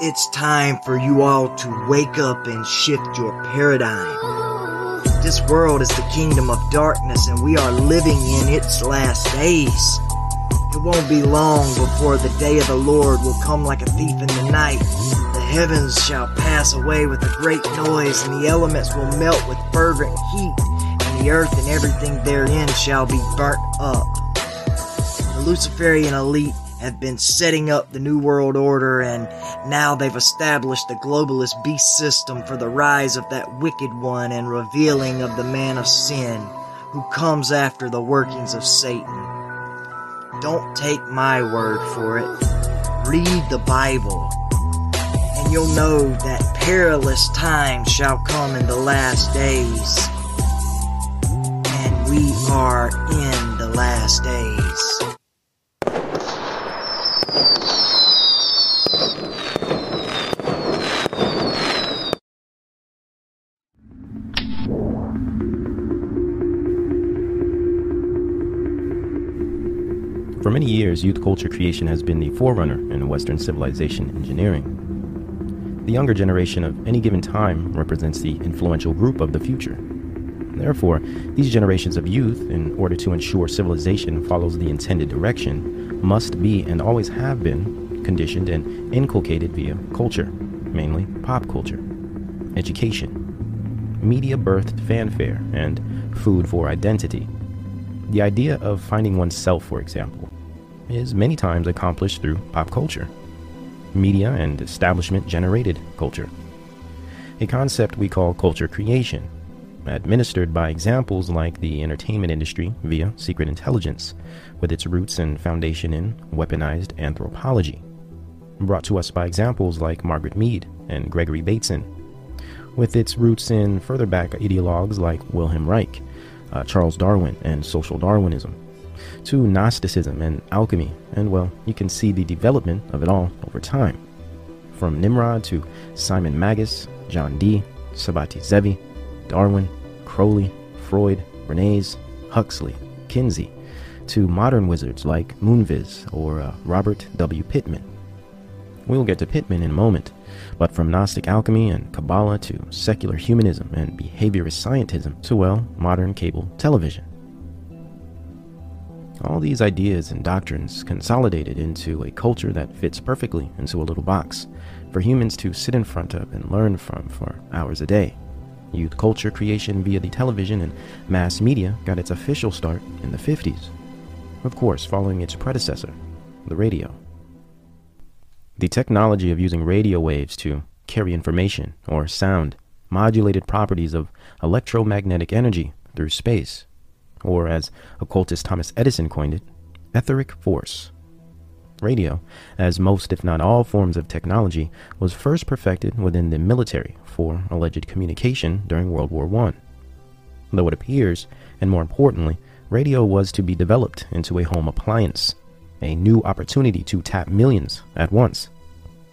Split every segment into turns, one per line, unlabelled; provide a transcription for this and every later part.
It's time for you all to wake up and shift your paradigm. This world is the kingdom of darkness and we are living in its last days. It won't be long before the day of the Lord will come like a thief in the night. The heavens shall pass away with a great noise and the elements will melt with fervent heat and the earth and everything therein shall be burnt up. The Luciferian elite have been setting up the New World Order, and now they've established the globalist beast system for the rise of that wicked one and revealing of the man of sin who comes after the workings of Satan. Don't take my word for it. Read the Bible, and you'll know that perilous times shall come in the last days. And we are in the last days.
For many years, youth culture creation has been the forerunner in Western civilization engineering. The younger generation of any given time represents the influential group of the future. Therefore, these generations of youth, in order to ensure civilization follows the intended direction, must be and always have been conditioned and inculcated via culture, mainly pop culture, education, media birthed fanfare, and food for identity. The idea of finding oneself, for example, is many times accomplished through pop culture. Media and establishment generated culture. A concept we call culture creation, administered by examples like the entertainment industry via secret intelligence, with its roots and foundation in weaponized anthropology. Brought to us by examples like Margaret Mead and Gregory Bateson, with its roots in further back ideologues like Wilhelm Reich uh, Charles Darwin and social Darwinism, to Gnosticism and alchemy, and well, you can see the development of it all over time. From Nimrod to Simon Magus, John Dee, Sabbatai Zevi, Darwin, Crowley, Freud, Bernays, Huxley, Kinsey, to modern wizards like Moonves or uh, Robert W. Pittman. We'll get to Pittman in a moment, but from Gnostic alchemy and Kabbalah to secular humanism and behaviorist scientism to, well, modern cable television. All these ideas and doctrines consolidated into a culture that fits perfectly into a little box for humans to sit in front of and learn from for hours a day. Youth culture creation via the television and mass media got its official start in the 50s, of course, following its predecessor, the radio. The technology of using radio waves to carry information or sound, modulated properties of electromagnetic energy through space, or as occultist Thomas Edison coined it, etheric force. Radio, as most if not all forms of technology, was first perfected within the military for alleged communication during World War I. Though it appears, and more importantly, radio was to be developed into a home appliance, a new opportunity to tap millions at once,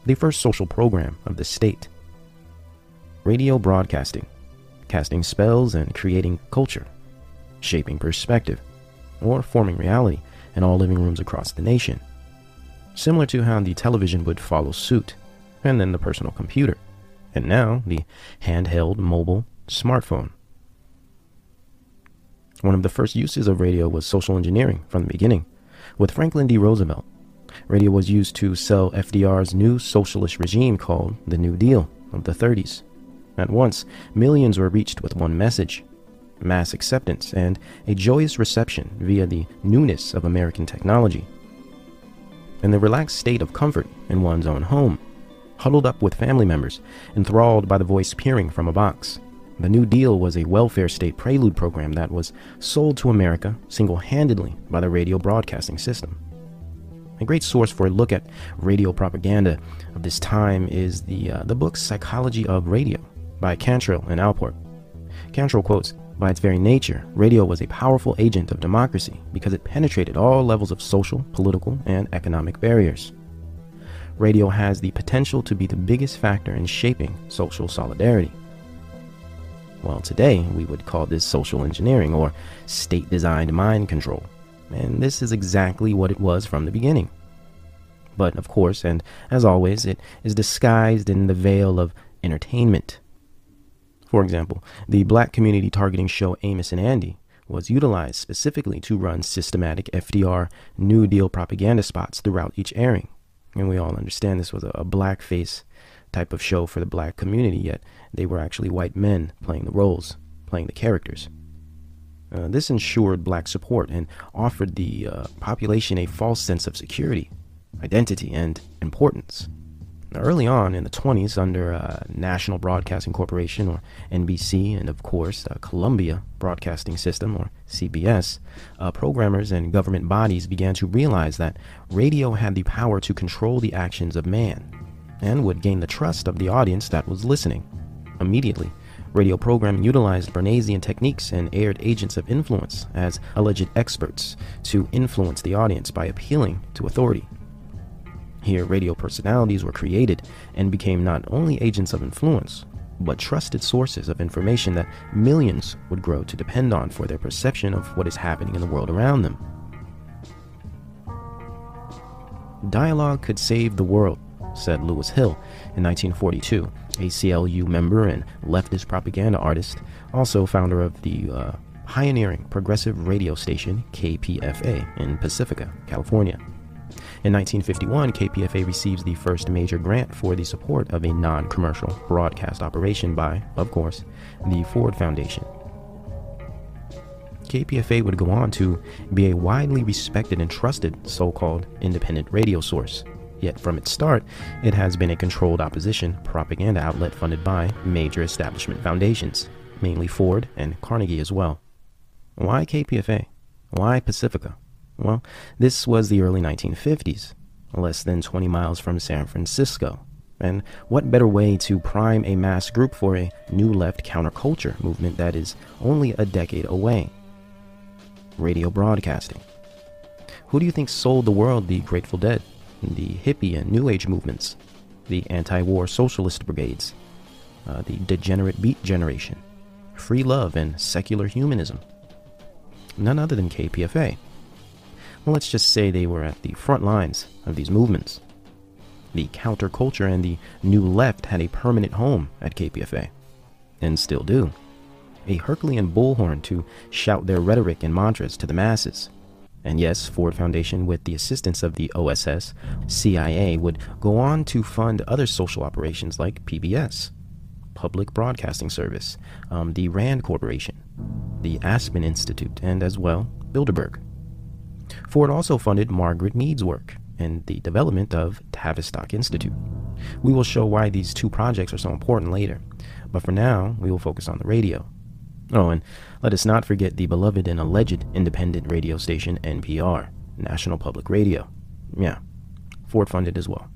the first social program of the state. Radio broadcasting, casting spells and creating culture, shaping perspective, or forming reality in all living rooms across the nation. Similar to how the television would follow suit, and then the personal computer, and now the handheld mobile smartphone. One of the first uses of radio was social engineering from the beginning, with Franklin D. Roosevelt. Radio was used to sell FDR's new socialist regime called the New Deal of the 30s. At once, millions were reached with one message mass acceptance and a joyous reception via the newness of American technology. And the relaxed state of comfort in one's own home, huddled up with family members, enthralled by the voice peering from a box. The New Deal was a welfare state prelude program that was sold to America single handedly by the radio broadcasting system. A great source for a look at radio propaganda of this time is the, uh, the book Psychology of Radio by Cantril and Allport. Cantril quotes By its very nature, radio was a powerful agent of democracy because it penetrated all levels of social, political, and economic barriers. Radio has the potential to be the biggest factor in shaping social solidarity. Well, today we would call this social engineering or state designed mind control. And this is exactly what it was from the beginning. But of course, and as always, it is disguised in the veil of entertainment. For example, the black community targeting show Amos and Andy was utilized specifically to run systematic FDR New Deal propaganda spots throughout each airing. And we all understand this was a, blackface type of show for the black community, yet they were actually white men playing the roles, playing the characters. Uh, this ensured black support and offered the uh, population a false sense of security, identity, and importance. Early on in the 20s, under uh, National Broadcasting Corporation, or NBC, and of course, uh, Columbia Broadcasting System, or CBS, uh, programmers and government bodies began to realize that radio had the power to control the actions of man and would gain the trust of the audience that was listening. Immediately, radio programming utilized Bernaysian techniques and aired agents of influence as alleged experts to influence the audience by appealing to authority. Here, radio personalities were created and became not only agents of influence, but trusted sources of information that millions would grow to depend on for their perception of what is happening in the world around them. Dialogue could save the world, said Lewis Hill in 1942, a CLU member and leftist propaganda artist, also founder of the uh, pioneering progressive radio station KPFA in Pacifica, California. In 1951, KPFA receives the first major grant for the support of a non commercial broadcast operation by, of course, the Ford Foundation. KPFA would go on to be a widely respected and trusted so called independent radio source. Yet from its start, it has been a controlled opposition propaganda outlet funded by major establishment foundations, mainly Ford and Carnegie as well. Why KPFA? Why Pacifica? Well, this was the early 1950s, less than 20 miles from San Francisco. And what better way to prime a mass group for a new left counterculture movement that is only a decade away? Radio broadcasting. Who do you think sold the world the Grateful Dead, the hippie and New Age movements, the anti war socialist brigades, uh, the degenerate beat generation, free love, and secular humanism? None other than KPFA. Let's just say they were at the front lines of these movements. The counterculture and the new left had a permanent home at KPFA, and still do. A Herculean bullhorn to shout their rhetoric and mantras to the masses. And yes, Ford Foundation, with the assistance of the OSS, CIA, would go on to fund other social operations like PBS, Public Broadcasting Service, um, the RAND Corporation, the Aspen Institute, and as well, Bilderberg. Ford also funded Margaret Mead's work and the development of Tavistock Institute. We will show why these two projects are so important later, but for now, we will focus on the radio. Oh, and let us not forget the beloved and alleged independent radio station NPR, National Public Radio. Yeah, Ford funded as well.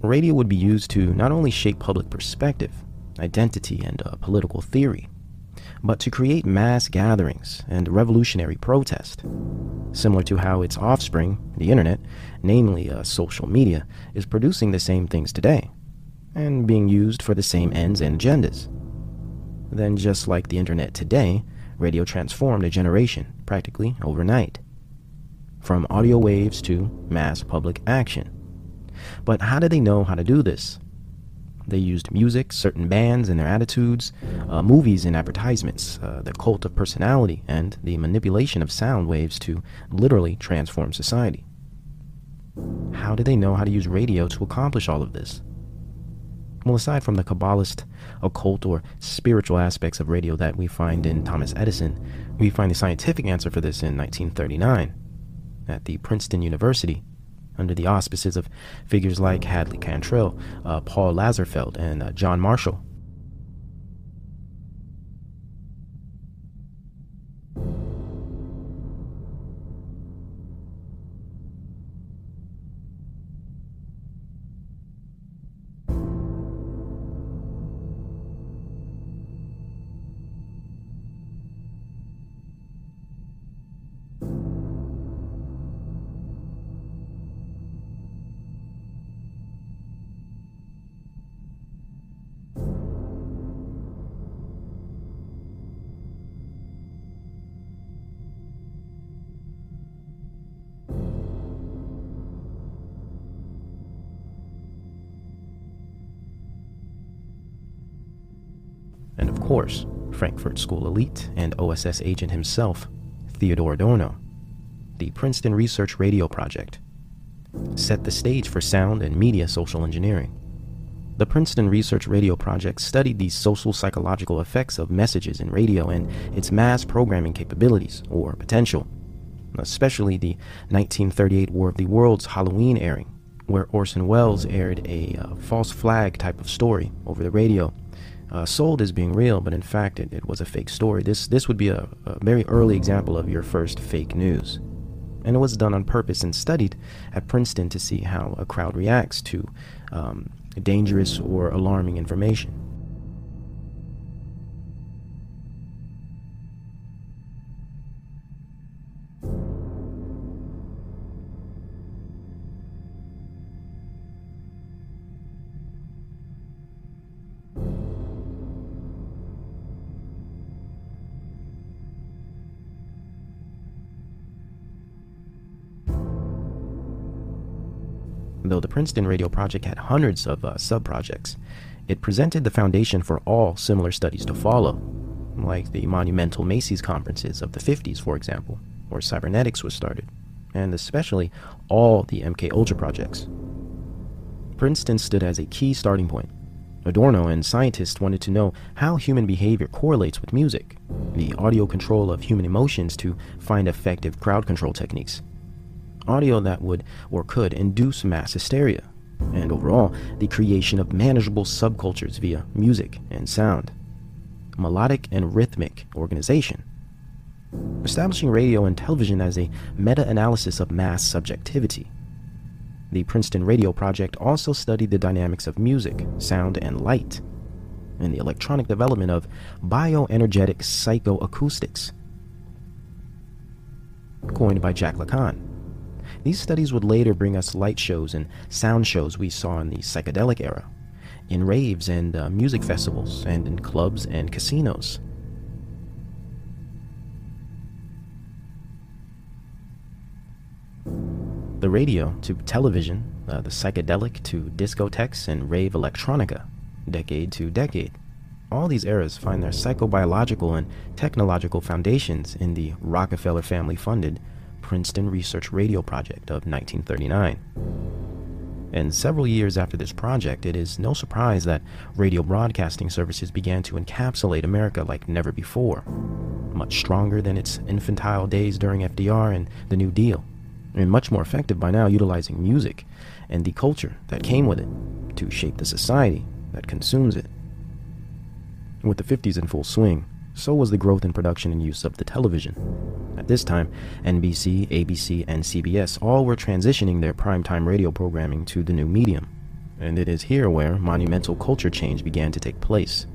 Radio would be used to not only shape public perspective, identity, and uh, political theory, but to create mass gatherings and revolutionary protest. Similar to how its offspring, the internet, namely uh, social media, is producing the same things today and being used for the same ends and agendas. Then, just like the internet today, radio transformed a generation practically overnight. From audio waves to mass public action. But how did they know how to do this? They used music, certain bands and their attitudes, uh, movies and advertisements, uh, the cult of personality, and the manipulation of sound waves to literally transform society. How did they know how to use radio to accomplish all of this? Well, aside from the Kabbalist, occult, or spiritual aspects of radio that we find in Thomas Edison, we find the scientific answer for this in 1939 at the Princeton University under the auspices of figures like Hadley Cantril, uh, Paul Lazarsfeld, and uh, John Marshall. School elite and OSS agent himself, Theodore Adorno. The Princeton Research Radio Project set the stage for sound and media social engineering. The Princeton Research Radio Project studied the social psychological effects of messages in radio and its mass programming capabilities, or potential, especially the 1938 War of the Worlds Halloween airing, where Orson Welles aired a uh, false flag type of story over the radio. Uh, sold as being real, but in fact it, it was a fake story. This, this would be a, a very early example of your first fake news and it was done on purpose and studied at Princeton to see how a crowd reacts to um, dangerous or alarming information. Though the Princeton Radio Project had hundreds of uh, sub projects, it presented the foundation for all similar studies to follow, like the monumental Macy's conferences of the 50s, for example, where cybernetics was started, and especially all the MK Ultra projects. Princeton stood as a key starting point. Adorno and scientists wanted to know how human behavior correlates with music, the audio control of human emotions to find effective crowd control techniques audio that would or could induce mass hysteria, and overall, the creation of manageable subcultures via music and sound. Melodic and rhythmic organization. Establishing radio and television as a meta analysis of mass subjectivity. The Princeton Radio Project also studied the dynamics of music, sound, and light, and the electronic development of bioenergetic psychoacoustics, coined by Jack Lacan. These studies would later bring us light shows and sound shows we saw in the psychedelic era, in raves and uh, music festivals, and in clubs and casinos. The radio to television, uh, the psychedelic to discotheques and rave electronica, decade to decade. All these eras find their psychobiological and technological foundations in the Rockefeller family funded Princeton Research Radio Project of 1939. And several years after this project, it is no surprise that radio broadcasting services began to encapsulate America like never before, much stronger than its infantile days during FDR and the New Deal, and much more effective by now utilizing music and the culture that came with it to shape the society that consumes it. With the 50s in full swing, so was the growth in production and use of the television. At this time, NBC, ABC, and CBS all were transitioning their primetime radio programming to the new medium, and it is here where monumental culture change began to take place.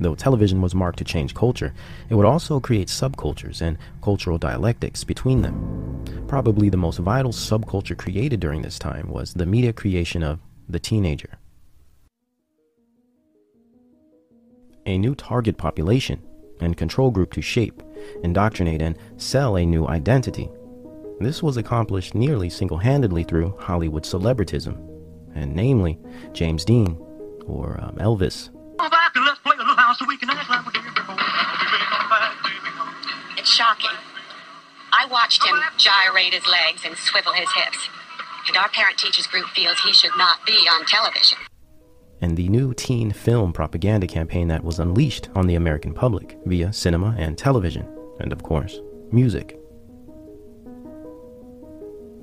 Though television was marked to change culture, it would also create subcultures and cultural dialectics between them. Probably the most vital subculture created during this time was the media creation of the teenager. A new target population and control group to shape, indoctrinate, and sell a new identity. This was accomplished nearly single handedly through Hollywood celebritism, and namely James Dean, or um, Elvis.
It's shocking. I watched him gyrate his legs and swivel his hips, and our parent teachers group feels he should not be on television
and the new teen film propaganda campaign that was unleashed on the American public via cinema and television, and of course, music.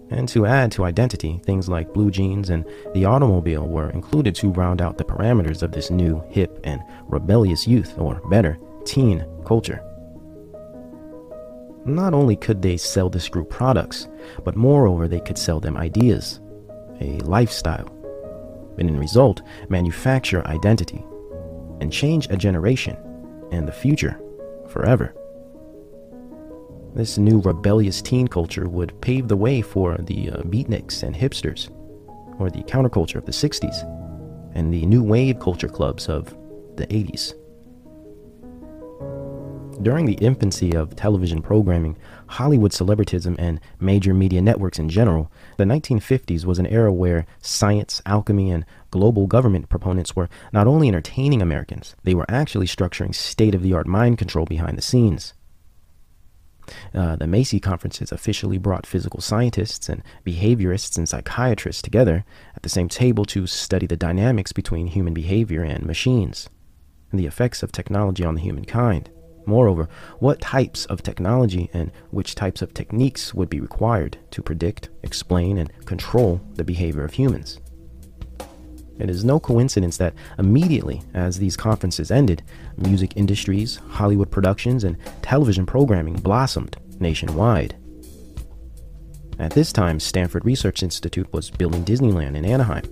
And to add to identity, things like blue jeans and the automobile were included to round out the parameters of this new, hip, and rebellious youth, or better, teen culture. Not only could they sell this group products, but moreover, they could sell them ideas, a lifestyle, and in result, manufacture identity and change a generation and the future forever. This new rebellious teen culture would pave the way for the uh, beatniks and hipsters, or the counterculture of the 60s, and the new wave culture clubs of the 80s. During the infancy of television programming, Hollywood celebritism and major media networks in general, the 1950s was an era where science, alchemy, and global government proponents were not only entertaining Americans, they were actually structuring state of the art mind control behind the scenes. Uh, the Macy conferences officially brought physical scientists and behaviorists and psychiatrists together at the same table to study the dynamics between human behavior and machines, and the effects of technology on the humankind. Moreover, what types of technology and which types of techniques would be required to predict, explain, and control the behavior of humans. It is no coincidence that immediately as these conferences ended, music industries, Hollywood productions, and television programming blossomed nationwide. At this time, Stanford Research Institute was building Disneyland in Anaheim.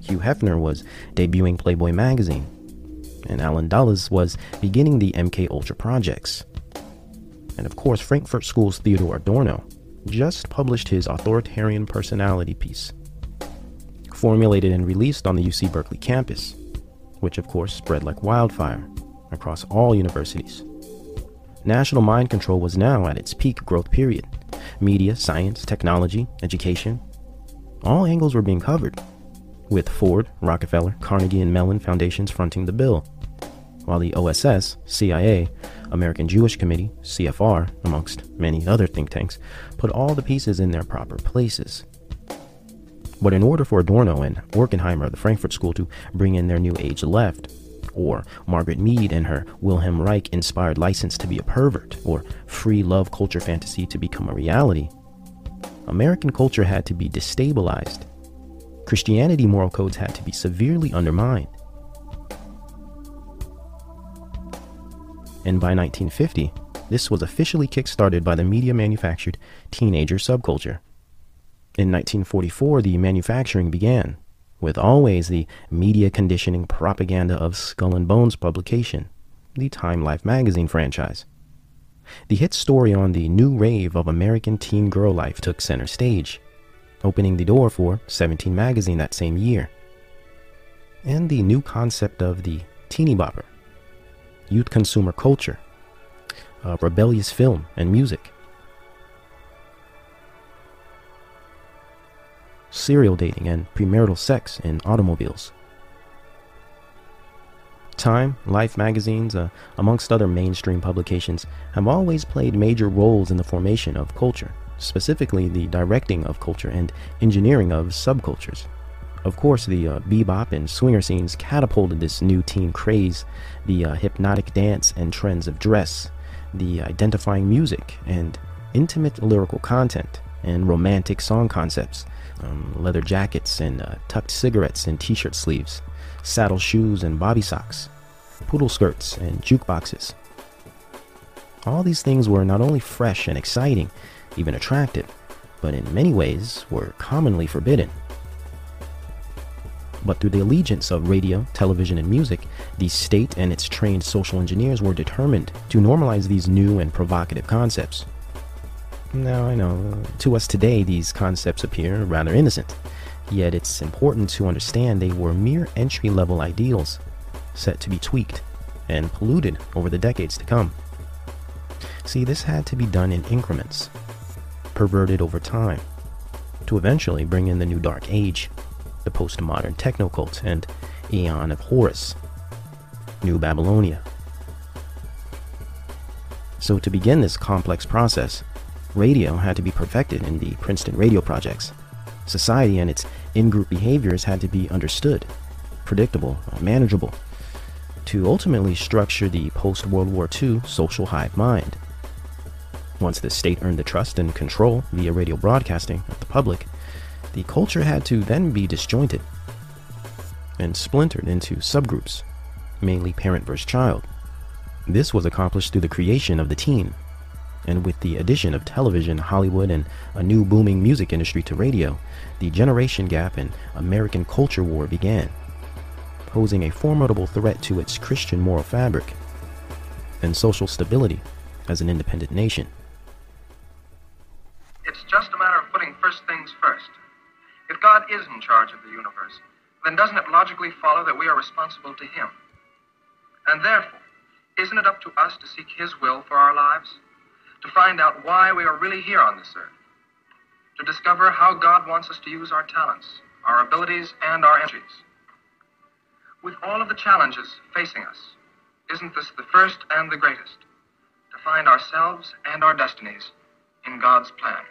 Hugh Hefner was debuting Playboy magazine, and Allen Dulles was beginning the MK Ultra projects. And of course, Frankfurt School's Theodore Adorno just published his authoritarian personality piece, formulated and released on the UC Berkeley campus, which of course spread like wildfire across all universities. National mind control was now at its peak growth period. Media, science, technology, education, all angles were being covered, with Ford, Rockefeller, Carnegie, and Mellon foundations fronting the bill while the OSS, CIA, American Jewish Committee, CFR, amongst many other think tanks, put all the pieces in their proper places. But in order for Adorno and Horkheimer of the Frankfurt School to bring in their new age left, or Margaret Mead and her Wilhelm Reich inspired license to be a pervert, or free love culture fantasy to become a reality, American culture had to be destabilized. Christianity moral codes had to be severely undermined. And by 1950, this was officially kick-started by the media manufactured teenager subculture. In 1944, the manufacturing began, with always the media conditioning propaganda of Skull and Bones publication, the Time Life magazine franchise. The hit story on the new rave of American teen girl life took center stage, opening the door for 17 magazine that same year. And the new concept of the teeny bopper youth consumer culture, uh, rebellious film and music, serial dating and premarital sex in automobiles. Time, Life magazines, uh, amongst other mainstream publications, have always played major roles in the formation of culture, specifically the directing of culture and engineering of subcultures. Of course, the uh, bebop and swinger scenes catapulted this new teen craze, the uh, hypnotic dance and trends of dress, the identifying music and intimate lyrical content, and romantic song concepts, um, leather jackets and uh, tucked cigarettes and t-shirt sleeves, saddle shoes and bobby socks, poodle skirts and jukeboxes. All these things were not only fresh and exciting, even attractive, but in many ways were commonly forbidden but through the allegiance of radio, television, and music, the state and its trained social engineers were determined to normalize these new and provocative concepts. Now, I know, uh, to us today, these concepts appear rather innocent, yet it's important to understand they were mere entry level ideals, set to be tweaked and polluted over the decades to come. See, this had to be done in increments, perverted over time, to eventually bring in the new dark age the postmodern technocult, and Aeon of Horus, New Babylonia. So, to begin this complex process, radio had to be perfected in the Princeton radio projects. Society and its in group behaviors had to be understood, predictable, manageable, to ultimately structure the post World War II social hive mind. Once the state earned the trust and control via radio broadcasting of the public, the culture had to then be disjointed and splintered into subgroups, mainly parent versus child. This was accomplished through the creation of the teen, and with the addition of television, Hollywood, and a new booming music industry to radio, the generation gap and American culture war began, posing a formidable threat to its Christian moral fabric and social stability as an independent nation.
It's just a matter of putting first things first. If God is in charge of the universe, then doesn't it logically follow that we are responsible to Him? And therefore, isn't it up to us to seek His will for our lives? to find out why we are really here on this earth, to discover how God wants us to use our talents, our abilities, and our energies. With all of the challenges facing us, isn't this the first and the greatest? To find ourselves and our destinies in God's plan.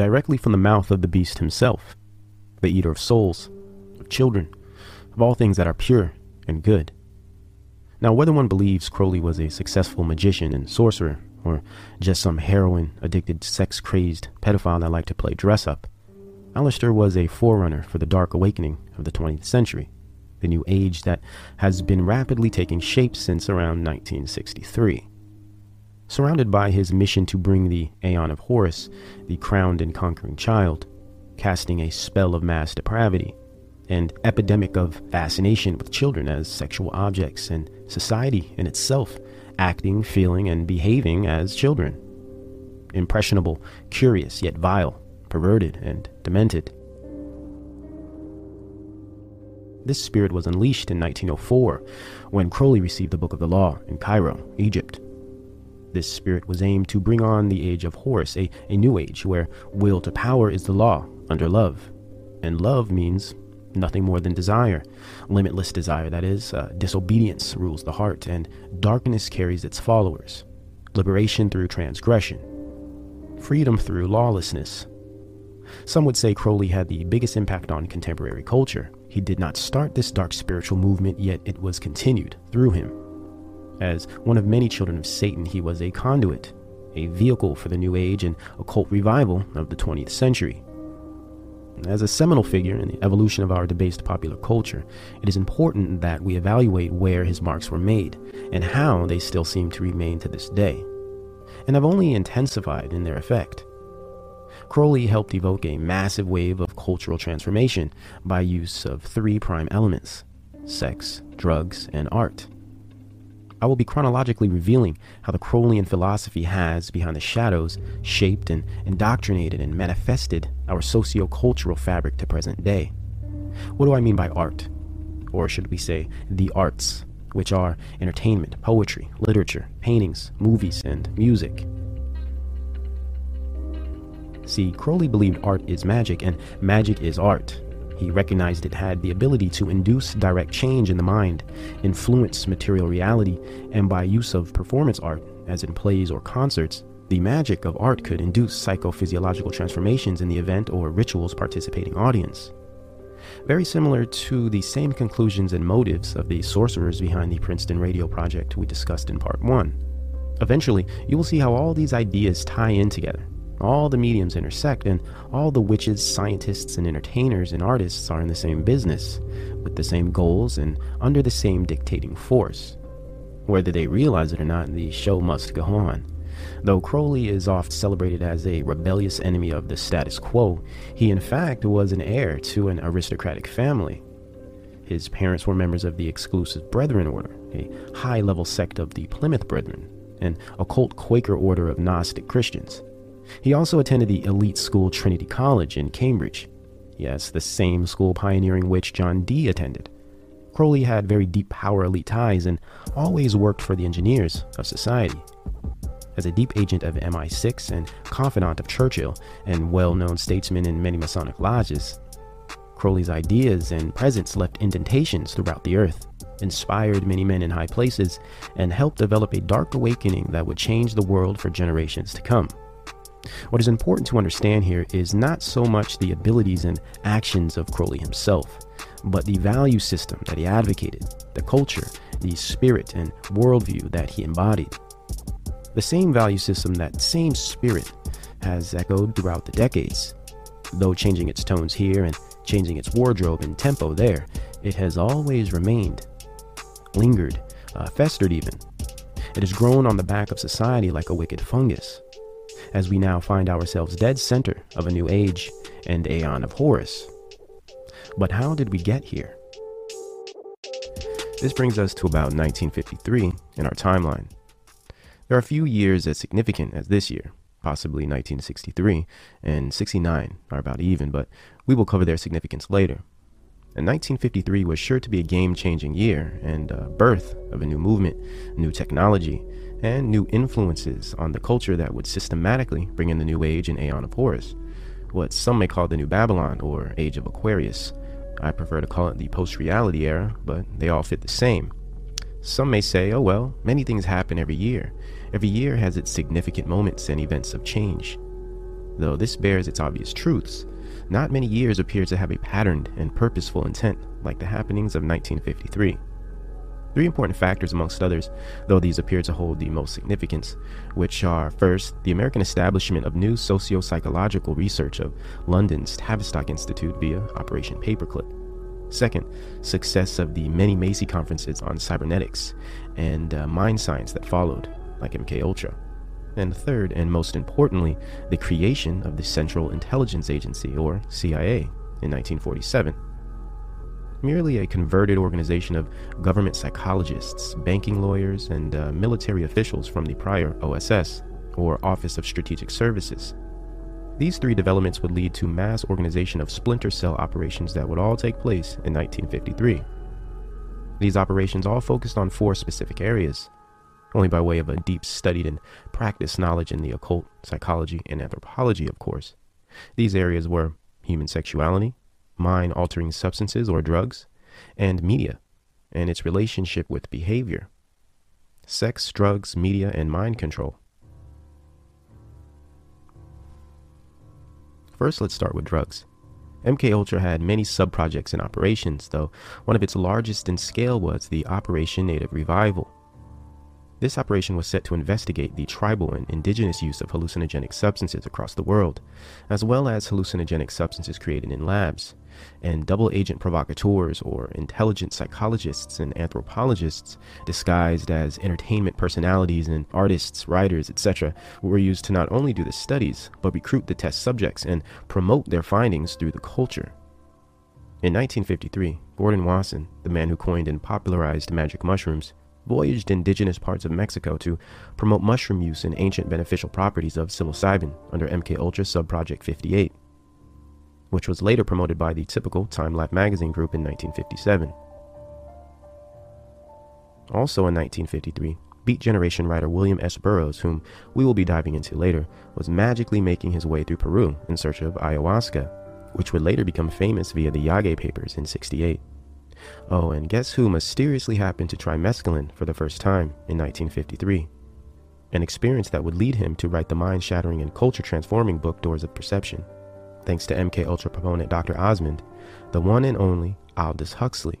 Directly from the mouth of the beast himself, the eater of souls, of children, of all things that are pure and good. Now, whether one believes Crowley was a successful magician and sorcerer, or just some heroin addicted, sex crazed pedophile that liked to play dress up, Aleister was a forerunner for the dark awakening of the 20th century, the new age that has been rapidly taking shape since around 1963. Surrounded by his mission to bring the Aeon of Horus, the crowned and conquering child, casting a spell of mass depravity, and epidemic of fascination with children as sexual objects and society in itself acting, feeling, and behaving as children. Impressionable, curious, yet vile, perverted, and demented. This spirit was unleashed in 1904 when Crowley received the Book of the Law in Cairo, Egypt. This spirit was aimed to bring on the age of Horus, a, a new age where will to power is the law under love. And love means nothing more than desire. Limitless desire, that is. Uh, disobedience rules the heart, and darkness carries its followers. Liberation through transgression. Freedom through lawlessness. Some would say Crowley had the biggest impact on contemporary culture. He did not start this dark spiritual movement, yet it was continued through him. As one of many children of Satan, he was a conduit, a vehicle for the New Age and occult revival of the 20th century. As a seminal figure in the evolution of our debased popular culture, it is important that we evaluate where his marks were made and how they still seem to remain to this day, and have only intensified in their effect. Crowley helped evoke a massive wave of cultural transformation by use of three prime elements sex, drugs, and art. I will be chronologically revealing how the Crowleyan philosophy has, behind the shadows, shaped and indoctrinated and manifested our socio-cultural fabric to present day. What do I mean by art? Or should we say, the arts, which are entertainment, poetry, literature, paintings, movies, and music. See, Crowley believed art is magic, and magic is art. He recognized it had the ability to induce direct change in the mind, influence material reality, and by use of performance art, as in plays or concerts, the magic of art could induce psychophysiological transformations in the event or ritual's participating audience. Very similar to the same conclusions and motives of the sorcerers behind the Princeton Radio Project we discussed in part 1. Eventually, you will see how all these ideas tie in together all the mediums intersect, and all the witches, scientists, and entertainers and artists are in the same business, with the same goals and under the same dictating force. Whether they realize it or not, the show must go on. Though Crowley is oft celebrated as a rebellious enemy of the status quo, he in fact was an heir to an aristocratic family. His parents were members of the Exclusive Brethren Order, a high level sect of the Plymouth Brethren, an occult Quaker order of Gnostic Christians. He also attended the elite school Trinity College in Cambridge. Yes, the same school pioneering which John Dee attended. Crowley had very deep power elite ties and always worked for the engineers of society. As a deep agent of MI6 and confidant of Churchill and well known statesman in many Masonic lodges, Crowley's ideas and presence left indentations throughout the earth, inspired many men in high places, and helped develop a dark awakening that would change the world for generations to come. What is important to understand here is not so much the abilities and actions of Crowley himself, but the value system that he advocated, the culture, the spirit and worldview that he embodied. The same value system, that same spirit, has echoed throughout the decades. Though changing its tones here and changing its wardrobe and tempo there, it has always remained, lingered, uh, festered even. It has grown on the back of society like a wicked fungus. As we now find ourselves dead center of a new age and aeon of Horus. But how did we get here? This brings us to about 1953 in our timeline. There are few years as significant as this year, possibly 1963, and 69 are about even, but we will cover their significance later. And 1953 was sure to be a game changing year and a birth of a new movement, new technology, and new influences on the culture that would systematically bring in the new age and Aeon of Horus, what some may call the New Babylon or Age of Aquarius, I prefer to call it the post reality era, but they all fit the same. Some may say, oh well, many things happen every year. Every year has its significant moments and events of change. Though this bears its obvious truths, not many years appear to have a patterned and purposeful intent like the happenings of 1953. Three important factors, amongst others, though these appear to hold the most significance, which are first, the American establishment of new socio psychological research of London's Tavistock Institute via Operation Paperclip. Second, success of the many Macy conferences on cybernetics and uh, mind science that followed, like MK Ultra. And third, and most importantly, the creation of the Central Intelligence Agency, or CIA, in 1947 merely a converted organization of government psychologists, banking lawyers, and uh, military officials from the prior OSS, or Office of Strategic Services. These three developments would lead to mass organization of splinter cell operations that would all take place in 1953. These operations all focused on four specific areas, only by way of a deep studied and practiced knowledge in the occult, psychology, and anthropology, of course. These areas were human sexuality, mind altering substances or drugs, and media and its relationship with behavior, sex, drugs, media, and mind control. First, let's start with drugs. MK Ultra had many sub-projects in operations, though one of its largest in scale was the Operation Native Revival. This operation was set to investigate the tribal and indigenous use of hallucinogenic substances across the world, as well as hallucinogenic substances created in labs and double agent provocateurs or intelligent psychologists and anthropologists disguised as entertainment personalities and artists, writers, etc., were used to not only do the studies, but recruit the test subjects and promote their findings through the culture. In 1953, Gordon Wasson, the man who coined and popularized magic mushrooms, voyaged indigenous parts of Mexico to promote mushroom use and ancient beneficial properties of psilocybin under MK Ultra Subproject 58 which was later promoted by the typical Time Life magazine group in 1957. Also in 1953, Beat Generation writer William S. Burroughs, whom we will be diving into later, was magically making his way through Peru in search of ayahuasca, which would later become famous via the Yage Papers in 68. Oh, and guess who mysteriously happened to try mescaline for the first time in 1953? An experience that would lead him to write the mind shattering and culture transforming book Doors of Perception thanks to MK Ultra proponent Dr. Osmond, the one and only Aldous Huxley.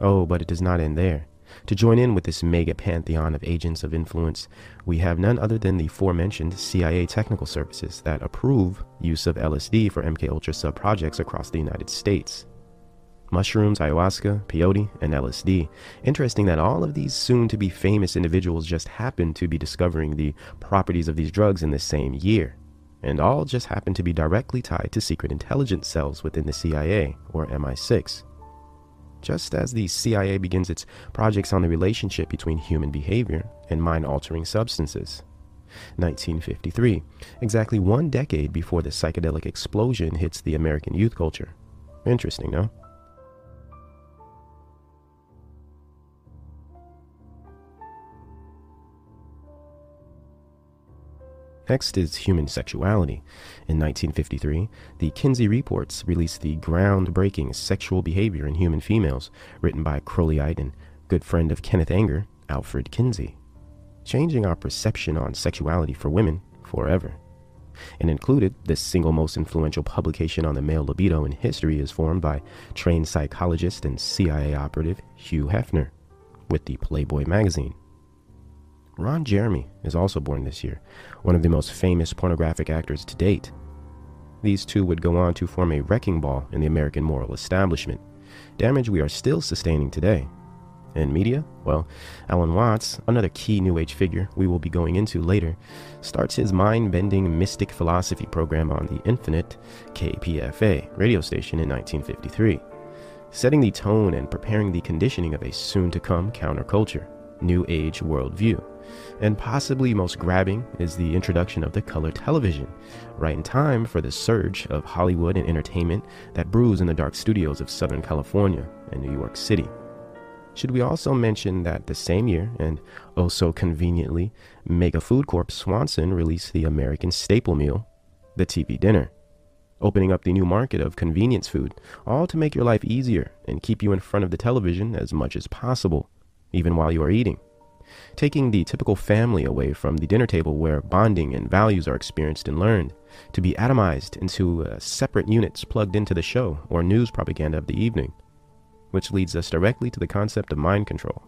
Oh, but it does not end there. To join in with this mega pantheon of agents of influence, we have none other than the aforementioned CIA technical services that approve use of LSD for MK Ultra sub projects across the United States. Mushrooms, ayahuasca, peyote, and LSD. Interesting that all of these soon to be famous individuals just happened to be discovering the properties of these drugs in the same year and all just happen to be directly tied to secret intelligence cells within the CIA, or MI6. Just as the CIA begins its projects on the relationship between human behavior and mind altering substances. 1953, exactly one decade before the psychedelic explosion hits the American youth culture. Interesting, no? Next is human sexuality. In 1953, the Kinsey Reports released the groundbreaking Sexual Behavior in Human Females, written by Crowleyite and good friend of Kenneth Anger, Alfred Kinsey, changing our perception on sexuality for women forever. And included the single most influential publication on the male libido in history is formed by trained psychologist and CIA operative Hugh Hefner with the Playboy magazine. Ron Jeremy is also born this year, one of the most famous pornographic actors to date. These two would go on to form a wrecking ball in the American moral establishment, damage we are still sustaining today. In media? Well, Alan Watts, another key New Age figure we will be going into later, starts his mind bending mystic philosophy program on the Infinite KPFA radio station in 1953, setting the tone and preparing the conditioning of a soon to come counterculture, New Age worldview. And possibly most grabbing is the introduction of the color television, right in time for the surge of Hollywood and entertainment that brews in the dark studios of Southern California and New York City. Should we also mention that the same year, and oh so conveniently, Mega Food Corp Swanson released the American staple meal, the TV dinner, opening up the new market of convenience food, all to make your life easier and keep you in front of the television as much as possible, even while you are eating. Taking the typical family away from the dinner table where bonding and values are experienced and learned, to be atomized into uh, separate units plugged into the show or news propaganda of the evening which leads us directly to the concept of mind control.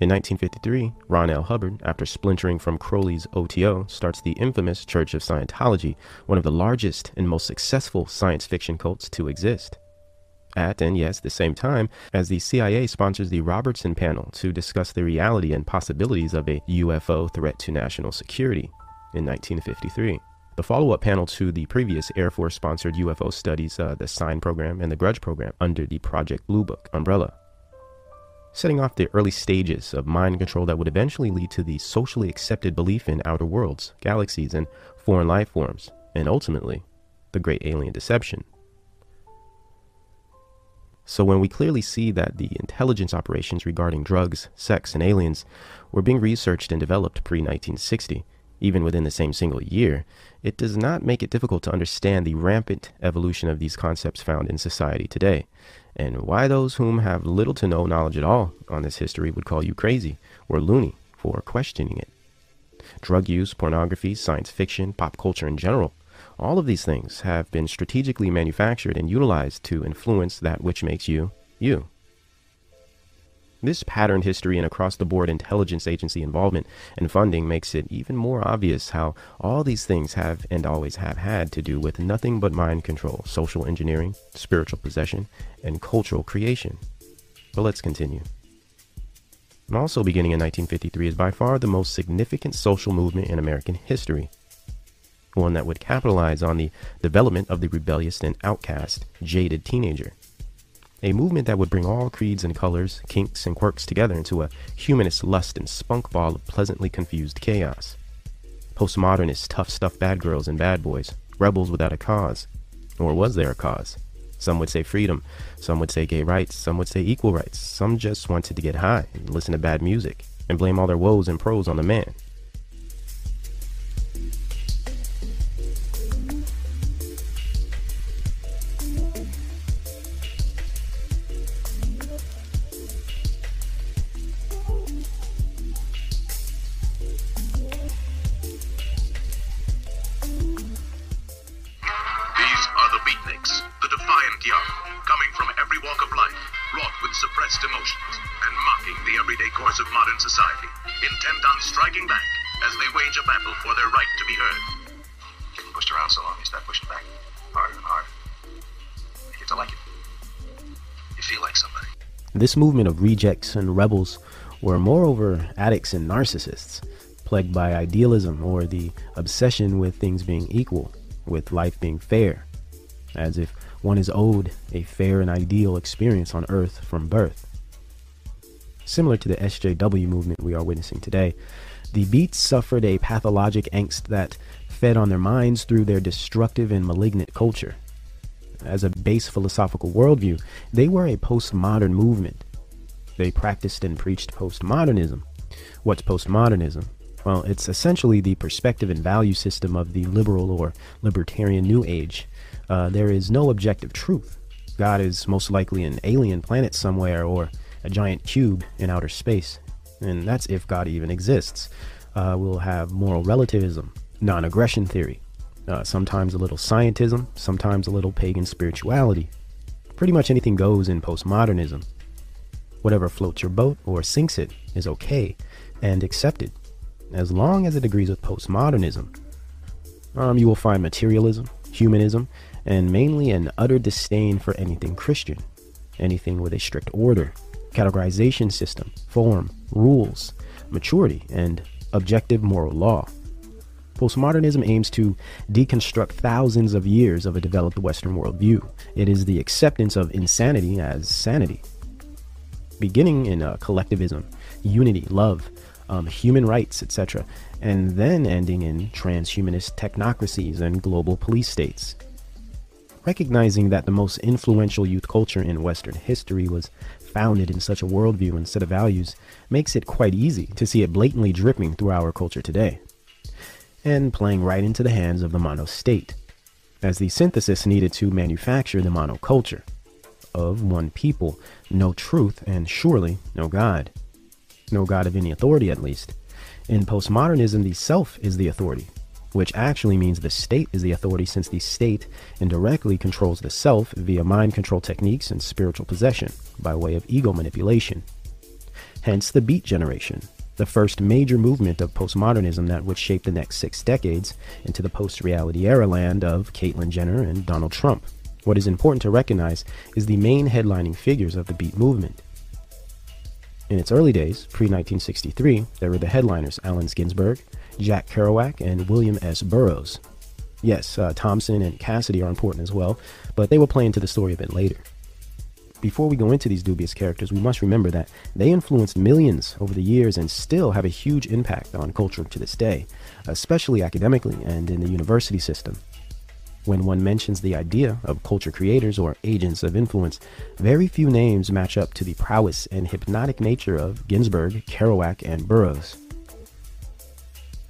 In 1953, Ron L. Hubbard, after splintering from Crowley's OTO, starts the infamous Church of Scientology, one of the largest and most successful science fiction cults to exist at, and yes, the same time as the CIA sponsors the Robertson panel to discuss the reality and possibilities of a UFO threat to national security in 1953. The follow up panel to the previous Air Force sponsored UFO studies, uh, the SIGN program and the Grudge program, under the Project Blue Book umbrella. Setting off the early stages of mind control that would eventually lead to the socially accepted belief in outer worlds, galaxies, and foreign life forms, and ultimately, the great alien deception. So when we clearly see that the intelligence operations regarding drugs, sex, and aliens were being researched and developed pre 1960, even within the same single year, it does not make it difficult to understand the rampant evolution of these concepts found in society today, and why those whom have little to no knowledge at all on this history would call you crazy or loony for questioning it. Drug use, pornography, science fiction, pop culture in general all of these things have been strategically manufactured and utilized to influence that which makes you, you. This patterned history and across the board intelligence agency involvement and funding makes it even more obvious how all these things have and always have had to do with nothing but mind control, social engineering, spiritual possession, and cultural creation. But let's continue. And also beginning in 1953 is by far the most significant social movement in American history one that would capitalize on the development of the rebellious and outcast, jaded teenager. A movement that would bring all creeds and colors, kinks and quirks together into a humanist lust and spunk ball of pleasantly confused chaos. Postmodernist, tough stuff bad girls and bad boys, rebels without a cause. Or was there a cause? Some would say freedom, some would say gay rights, some would say equal rights, some just wanted to get high and listen to bad music and blame all their woes and pros on the man. This movement of rejects and rebels were moreover addicts and narcissists, plagued by idealism or the obsession with things being equal, with life being fair, as if one is owed a fair and ideal experience on earth from birth. Similar to the SJW movement we are witnessing today, the Beats suffered a pathologic angst that fed on their minds through their destructive and malignant culture as a base philosophical worldview, they were a postmodern movement. They practiced and preached postmodernism. What's postmodernism? Well, it's essentially the perspective and value system of the liberal or libertarian New Age. Uh, there is no objective truth. God is most likely an alien planet somewhere or a giant cube in outer space. And that's if God even exists. Uh, we'll have moral relativism, non aggression theory, uh, sometimes a little scientism, sometimes a little pagan spirituality. Pretty much anything goes in postmodernism. Whatever floats your boat or sinks it is okay and accepted, as long as it agrees with postmodernism, Um, you will find materialism, humanism, and mainly an utter disdain for anything Christian, anything with a strict order, categorization system, form, rules, maturity, and objective moral law. Postmodernism aims to deconstruct thousands of years of a developed Western worldview. It is the acceptance of insanity as sanity. Beginning in uh, collectivism, unity, love, um, human rights, etc., and then ending in transhumanist technocracies and global police states. Recognizing that the most influential youth culture in Western history was founded in such a worldview and set of values makes it quite easy to see it blatantly dripping through our culture today and playing right into the hands of the mono state, as the synthesis needed to manufacture the monoculture of one people, no truth, and surely no God. No God of any authority, at least. In postmodernism, the self is the authority, which actually means the state is the authority since the state indirectly controls the self via mind control techniques and spiritual possession by way of ego manipulation. Hence the beat generation, the first major movement of postmodernism that would shape the next six decades into the post reality era land of Caitlyn Jenner and Donald Trump. What is important to recognize is the main headlining figures of the Beat movement. In its early days, pre 1963, there were the headliners Allen Ginsberg, Jack Kerouac, and William S. Burroughs. Yes, uh, Thompson and Cassady are important as well, but they will play into the story a bit later. Before we go into these dubious characters, we must remember that they influenced millions over the years and still have a huge impact on culture to this day, especially academically and in the university system. When one mentions the idea of culture creators or agents of influence, very few names match up to the prowess and hypnotic nature of Ginsberg, Kerouac, and Burroughs.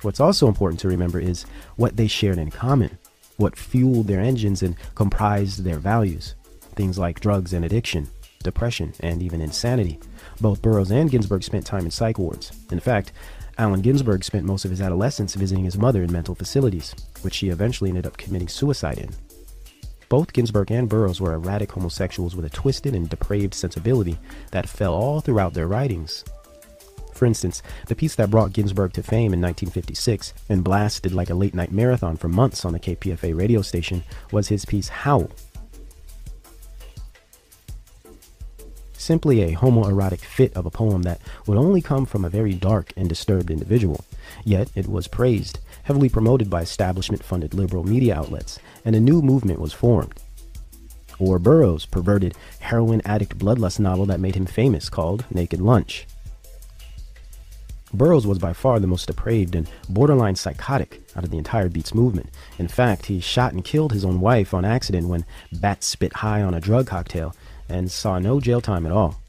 What's also important to remember is what they shared in common, what fueled their engines and comprised their values things like drugs and addiction, depression, and even insanity. Both Burroughs and Ginsberg spent time in psych wards. In fact, Allen Ginsberg spent most of his adolescence visiting his mother in mental facilities, which she eventually ended up committing suicide in. Both Ginsberg and Burroughs were erratic homosexuals with a twisted and depraved sensibility that fell all throughout their writings. For instance, the piece that brought Ginsberg to fame in 1956 and blasted like a late night marathon for months on the KPFA radio station was his piece Howl, simply a homoerotic fit of a poem that would only come from a very dark and disturbed individual. Yet it was praised, heavily promoted by establishment funded liberal media outlets, and a new movement was formed. Or Burroughs' perverted heroin addict bloodlust novel that made him famous called Naked Lunch. Burroughs was by far the most depraved and borderline psychotic out of the entire Beats movement. In fact, he shot and killed his own wife on accident when Bat spit high on a drug cocktail and saw no jail time at all.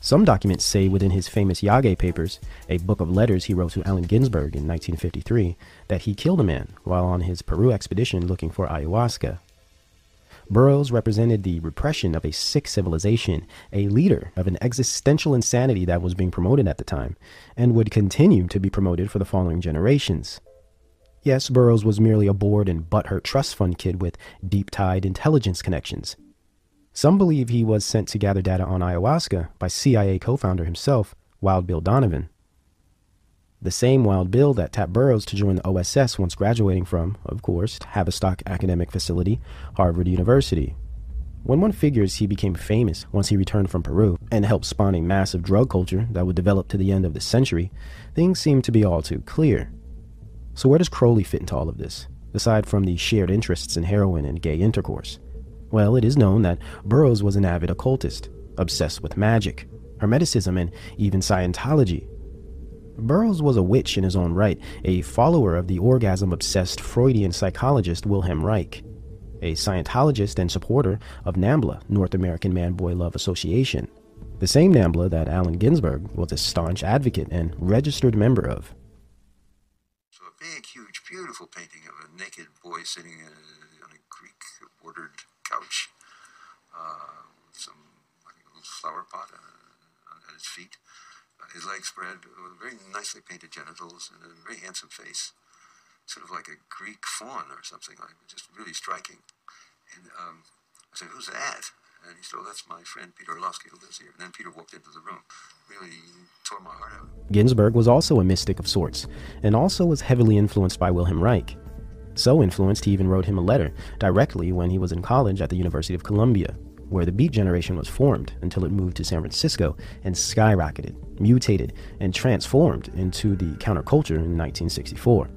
Some documents say within his famous Yage papers, a book of letters he wrote to Allen Ginsberg in 1953, that he killed a man while on his Peru expedition looking for ayahuasca. Burroughs represented the repression of a sick civilization, a leader of an existential insanity that was being promoted at the time, and would continue to be promoted for the following generations. Yes, Burroughs was merely a bored and butthurt trust fund kid with deep tied intelligence connections. Some believe he was sent to gather data on ayahuasca by CIA co founder himself, Wild Bill Donovan. The same Wild Bill that tapped Burroughs to join the OSS once graduating from, of course, Tavistock Academic Facility, Harvard University. When one figures he became famous once he returned from Peru and helped spawn a massive drug culture that would develop to the end of the century, things seem to be all too clear. So, where does Crowley fit into all of this, aside from the shared interests in heroin and gay intercourse? Well, it is known that Burroughs was an avid occultist, obsessed with magic, Hermeticism, and even Scientology. Burroughs was a witch in his own right, a follower of the orgasm obsessed Freudian psychologist Wilhelm Reich, a Scientologist and supporter of NAMBLA, North American Man Boy Love Association, the same NAMBLA that Allen Ginsberg was a staunch advocate and registered member of.
So, a big, huge, beautiful painting of a naked boy sitting on a Greek bordered couch uh, with some like little flower pot uh, at his feet. Uh, his legs spread, with very nicely painted genitals and a very handsome face, sort of like a Greek faun or something like, just really striking. And um, I said, "Who's that?" And he said, "Oh, that's my friend Peter Orlovsky who lives here." And then Peter walked into the room, really tore my heart out.
Ginsberg was also a mystic of sorts, and also was heavily influenced by Wilhelm Reich. So influenced, he even wrote him a letter directly when he was in college at the University of Columbia, where the Beat Generation was formed until it moved to San Francisco and skyrocketed, mutated, and transformed into the counterculture in 1964.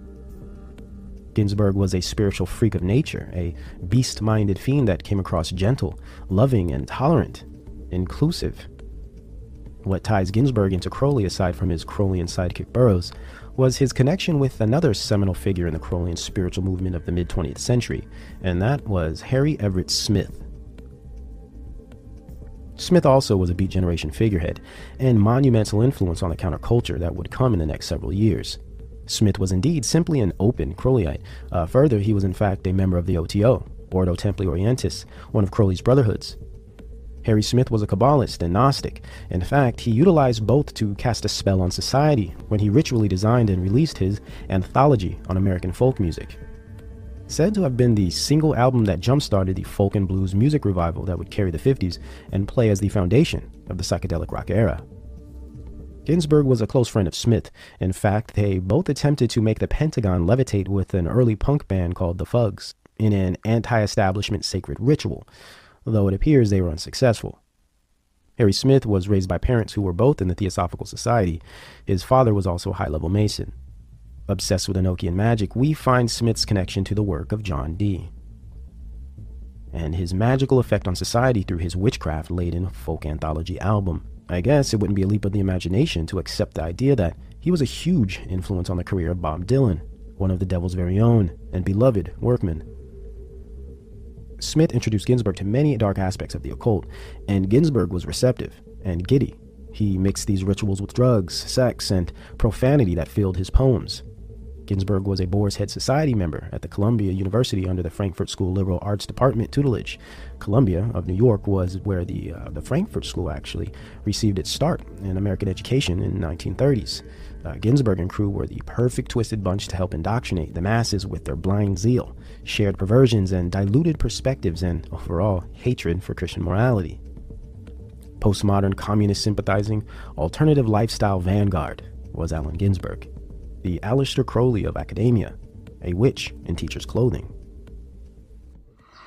Ginsberg was a spiritual freak of nature, a beast minded fiend that came across gentle, loving, and tolerant, inclusive. What ties Ginsberg into Crowley, aside from his Crowleyan sidekick Burroughs, was his connection with another seminal figure in the Crowleyan spiritual movement of the mid 20th century, and that was Harry Everett Smith. Smith also was a Beat Generation figurehead and monumental influence on the counterculture that would come in the next several years. Smith was indeed simply an open Crowleyite. Uh, further, he was in fact a member of the OTO, Ordo Templi Orientis, one of Crowley's brotherhoods. Harry Smith was a Kabbalist and Gnostic. In fact, he utilized both to cast a spell on society when he ritually designed and released his anthology on American folk music. Said to have been the single album that jump-started the folk and blues music revival that would carry the 50s and play as the foundation of the psychedelic rock era. Ginsberg was a close friend of Smith. In fact, they both attempted to make the Pentagon levitate with an early punk band called the Fugs in an anti establishment sacred ritual, though it appears they were unsuccessful. Harry Smith was raised by parents who were both in the Theosophical Society. His father was also a high level Mason. Obsessed with Enochian magic, we find Smith's connection to the work of John Dee. And his magical effect on society through his witchcraft laden folk anthology album. I guess it wouldn't be a leap of the imagination to accept the idea that he was a huge influence on the career of Bob Dylan, one of the devil's very own and beloved workmen. Smith introduced Ginsberg to many dark aspects of the occult, and Ginsberg was receptive and giddy. He mixed these rituals with drugs, sex, and profanity that filled his poems. Ginsberg was a Boar's Head Society member at the Columbia University under the Frankfurt School Liberal Arts Department tutelage. Columbia of New York was where the uh, the Frankfurt School actually received its start in American education in the 1930s. Uh, Ginsberg and crew were the perfect twisted bunch to help indoctrinate the masses with their blind zeal, shared perversions, and diluted perspectives, and overall hatred for Christian morality. Postmodern communist sympathizing, alternative lifestyle vanguard was Allen Ginsberg, the Aleister Crowley of academia, a witch in teacher's clothing.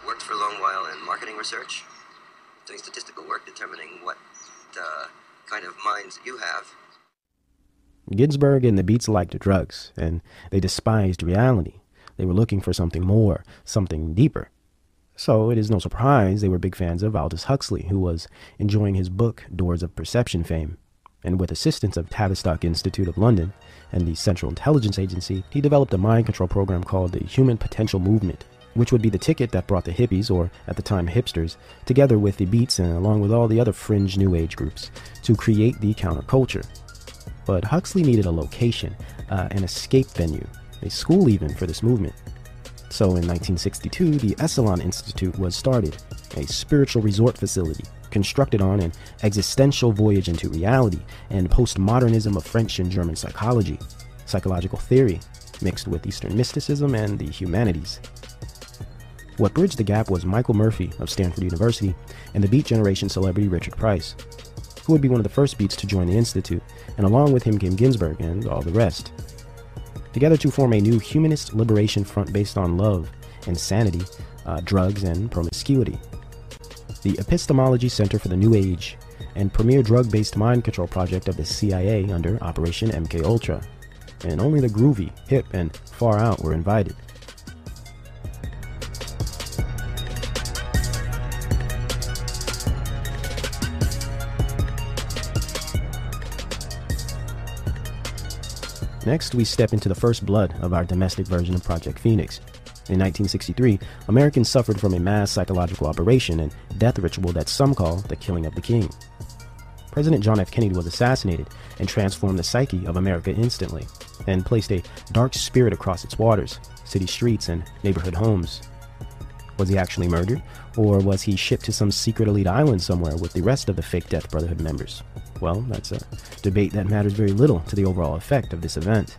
Worked for a long while in marketing research, doing statistical work determining what uh, kind of minds you have
Ginsberg and the Beats liked drugs, and they despised reality. They were looking for something more, something deeper. So it is no surprise they were big fans of Aldous Huxley, who was enjoying his book Doors of Perception fame. And with assistance of Tavistock Institute of London and the Central Intelligence Agency, he developed a mind control program called the Human Potential Movement, which would be the ticket that brought the hippies, or at the time hipsters, together with the Beats and along with all the other fringe New Age groups to create the counterculture but Huxley needed a location, uh, an escape venue, a school even for this movement. So in 1962, the Esalen Institute was started, a spiritual resort facility constructed on an existential voyage into reality and postmodernism of French and German psychology, psychological theory, mixed with Eastern mysticism and the humanities. What bridged the gap was Michael Murphy of Stanford University and the Beat Generation celebrity Richard Price, who would be one of the first Beats to join the Institute and along with him came Ginsberg and all the rest. Together to form a new humanist liberation front based on love, insanity, uh, drugs, and promiscuity. The Epistemology Center for the New Age and premier drug-based mind control project of the CIA under Operation MK Ultra. And only the groovy, hip, and far out were invited. Next, we step into the first blood of our domestic version of Project Phoenix. In 1963, Americans suffered from a mass psychological operation and death ritual that some call the killing of the king. President John F. Kennedy was assassinated and transformed the psyche of America instantly, and placed a dark spirit across its waters, city streets, and neighborhood homes. Was he actually murdered, or was he shipped to some secret elite island somewhere with the rest of the fake Death Brotherhood members? Well, that's a debate that matters very little to the overall effect of this event.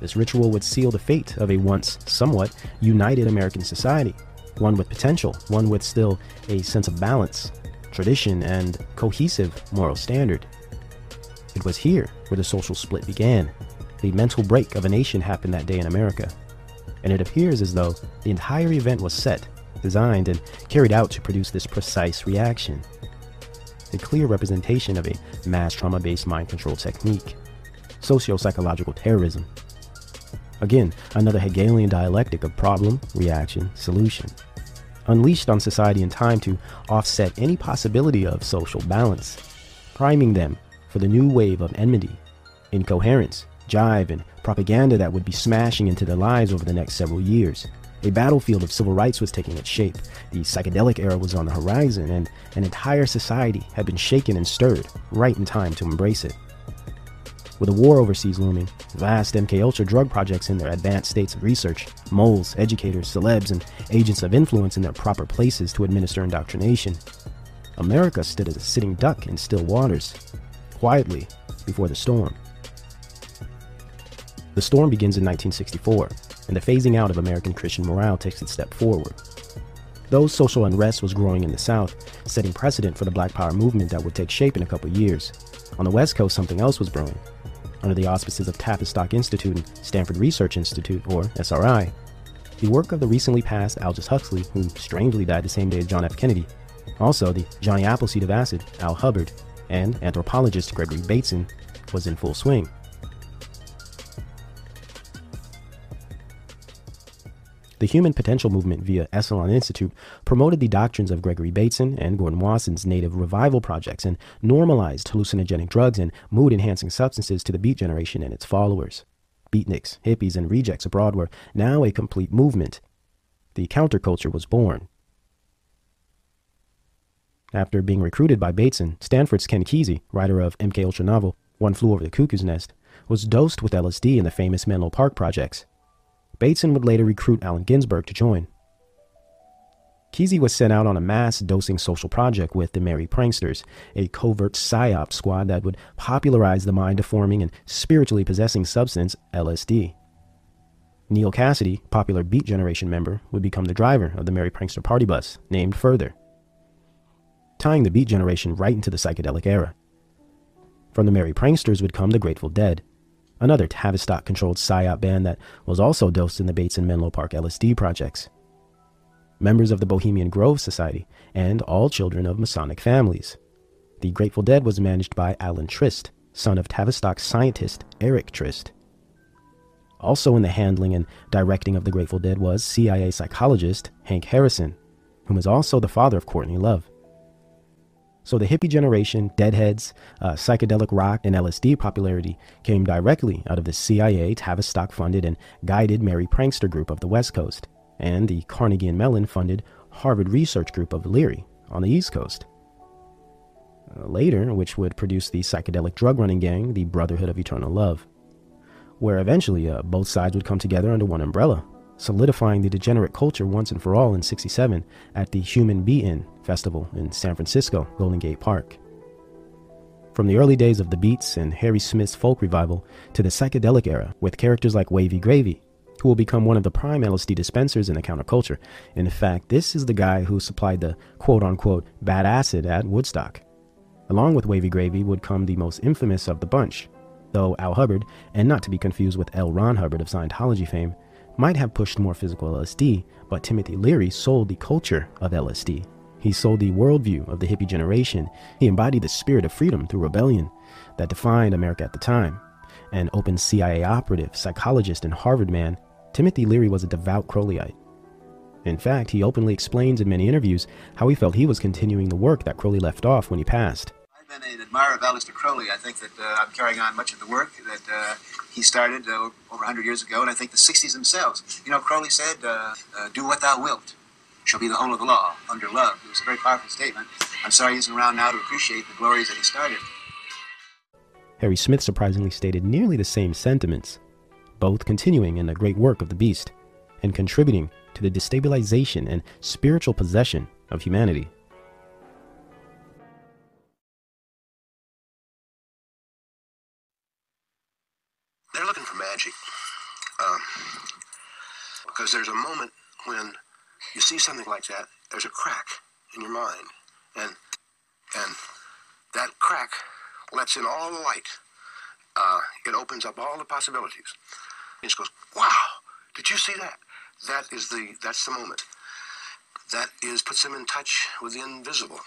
This ritual would seal the fate of a once somewhat united American society, one with potential, one with still a sense of balance, tradition, and cohesive moral standard. It was here where the social split began. The mental break of a nation happened that day in America. and it appears as though the entire event was set, designed, and carried out to produce this precise reaction. A clear representation of a mass trauma based mind control technique, socio psychological terrorism. Again, another Hegelian dialectic of problem, reaction, solution, unleashed on society in time to offset any possibility of social balance, priming them for the new wave of enmity, incoherence, jive, and propaganda that would be smashing into their lives over the next several years. A battlefield of civil rights was taking its shape. The psychedelic era was on the horizon, and an entire society had been shaken and stirred right in time to embrace it. With a war overseas looming, vast MK Ultra drug projects in their advanced states of research, moles, educators, celebs, and agents of influence in their proper places to administer indoctrination, America stood as a sitting duck in still waters, quietly before the storm. The storm begins in 1964, and the phasing out of American Christian morale takes its step forward. Though social unrest was growing in the South, setting precedent for the Black Power movement that would take shape in a couple years, on the West Coast something else was brewing. Under the auspices of Tavistock Institute and Stanford Research Institute, or SRI, the work of the recently passed Aldous Huxley, who strangely died the same day as John F. Kennedy, also the Johnny Appleseed of Acid, Al Hubbard, and anthropologist Gregory Bateson was in full swing. The Human Potential Movement via Esalen Institute promoted the doctrines of Gregory Bateson and Gordon Wasson's native revival projects and normalized hallucinogenic drugs and mood enhancing substances to the beat generation and its followers. Beatniks, hippies, and rejects abroad were now a complete movement. The counterculture was born. After being recruited by Bateson, Stanford's Ken Kesey, writer of MK Ultra novel One Flew Over the Cuckoo's Nest, was dosed with LSD in the famous Menlo Park projects. Bateson would later recruit Allen Ginsberg to join. Kesey was sent out on a mass dosing social project with the Merry Pranksters, a covert psyop squad that would popularize the mind deforming and spiritually possessing substance LSD. Neal Cassady, popular Beat Generation member, would become the driver of the Merry Prankster party bus, named Further, tying the Beat Generation right into the psychedelic era. From the Merry Pranksters would come the Grateful Dead, another Tavistock controlled PSYOP band that was also dosed in the Bateson Menlo Park LSD projects. Members of the Bohemian Grove Society, and all children of Masonic families. The Grateful Dead was managed by Alan Trist, son of Tavistock scientist Eric Trist. Also in the handling and directing of the Grateful Dead was CIA psychologist Hank Harrison, whom is also the father of Courtney Love. So the hippie generation, deadheads, uh, psychedelic rock, and LSD popularity came directly out of the CIA Tavistock funded and guided Merry Prankster group of the West Coast, and the Carnegie and Mellon funded Harvard Research Group of Leary on the East Coast. Uh, later, which would produce the psychedelic drug running gang, the Brotherhood of Eternal Love, where eventually uh, both sides would come together under one umbrella, solidifying the degenerate culture once and for all in 67 at the Human Be-In Festival in San Francisco, Golden Gate Park. From the early days of the Beats and Harry Smith's folk revival to the psychedelic era with characters like Wavy Gravy, who will become one of the prime LSD dispensers in the counterculture. In fact, this is the guy who supplied the quote unquote bad acid at Woodstock. Along with Wavy Gravy would come the most infamous of the bunch, though Al Hubbard, and not to be confused with L. Ron Hubbard of Scientology fame, might have pushed more physical LSD, but Timothy Leary sold the culture of LSD he sold the worldview of the hippie generation. He embodied the spirit of freedom through rebellion that defined America at the time. An open CIA operative, psychologist, and Harvard man, Timothy Leary was a devout Crowleyite. In fact, he openly explains in many interviews how he felt he was continuing the work that Crowley left off when he passed.
I've been an admirer of Aleister Crowley. I think that uh, I'm carrying on much of the work that uh, he started uh, over 100 years ago, and I think the 60s themselves. You know, Crowley said, uh, uh, do what thou wilt shall be the whole of the law under love. It was a very powerful statement. I'm sorry he isn't around now to appreciate the glories that he started.
Harry Smith surprisingly stated nearly the same sentiments, both continuing in the great work of the beast and contributing to the destabilization and spiritual possession of humanity.
They're looking for magic. Um, because there's a moment when you see something like that, there's a crack in your mind, and and that crack lets in all the light. Uh, it opens up all the possibilities. It just goes, wow, did you see that? that is the that's the moment. That is puts him in touch with the invisible.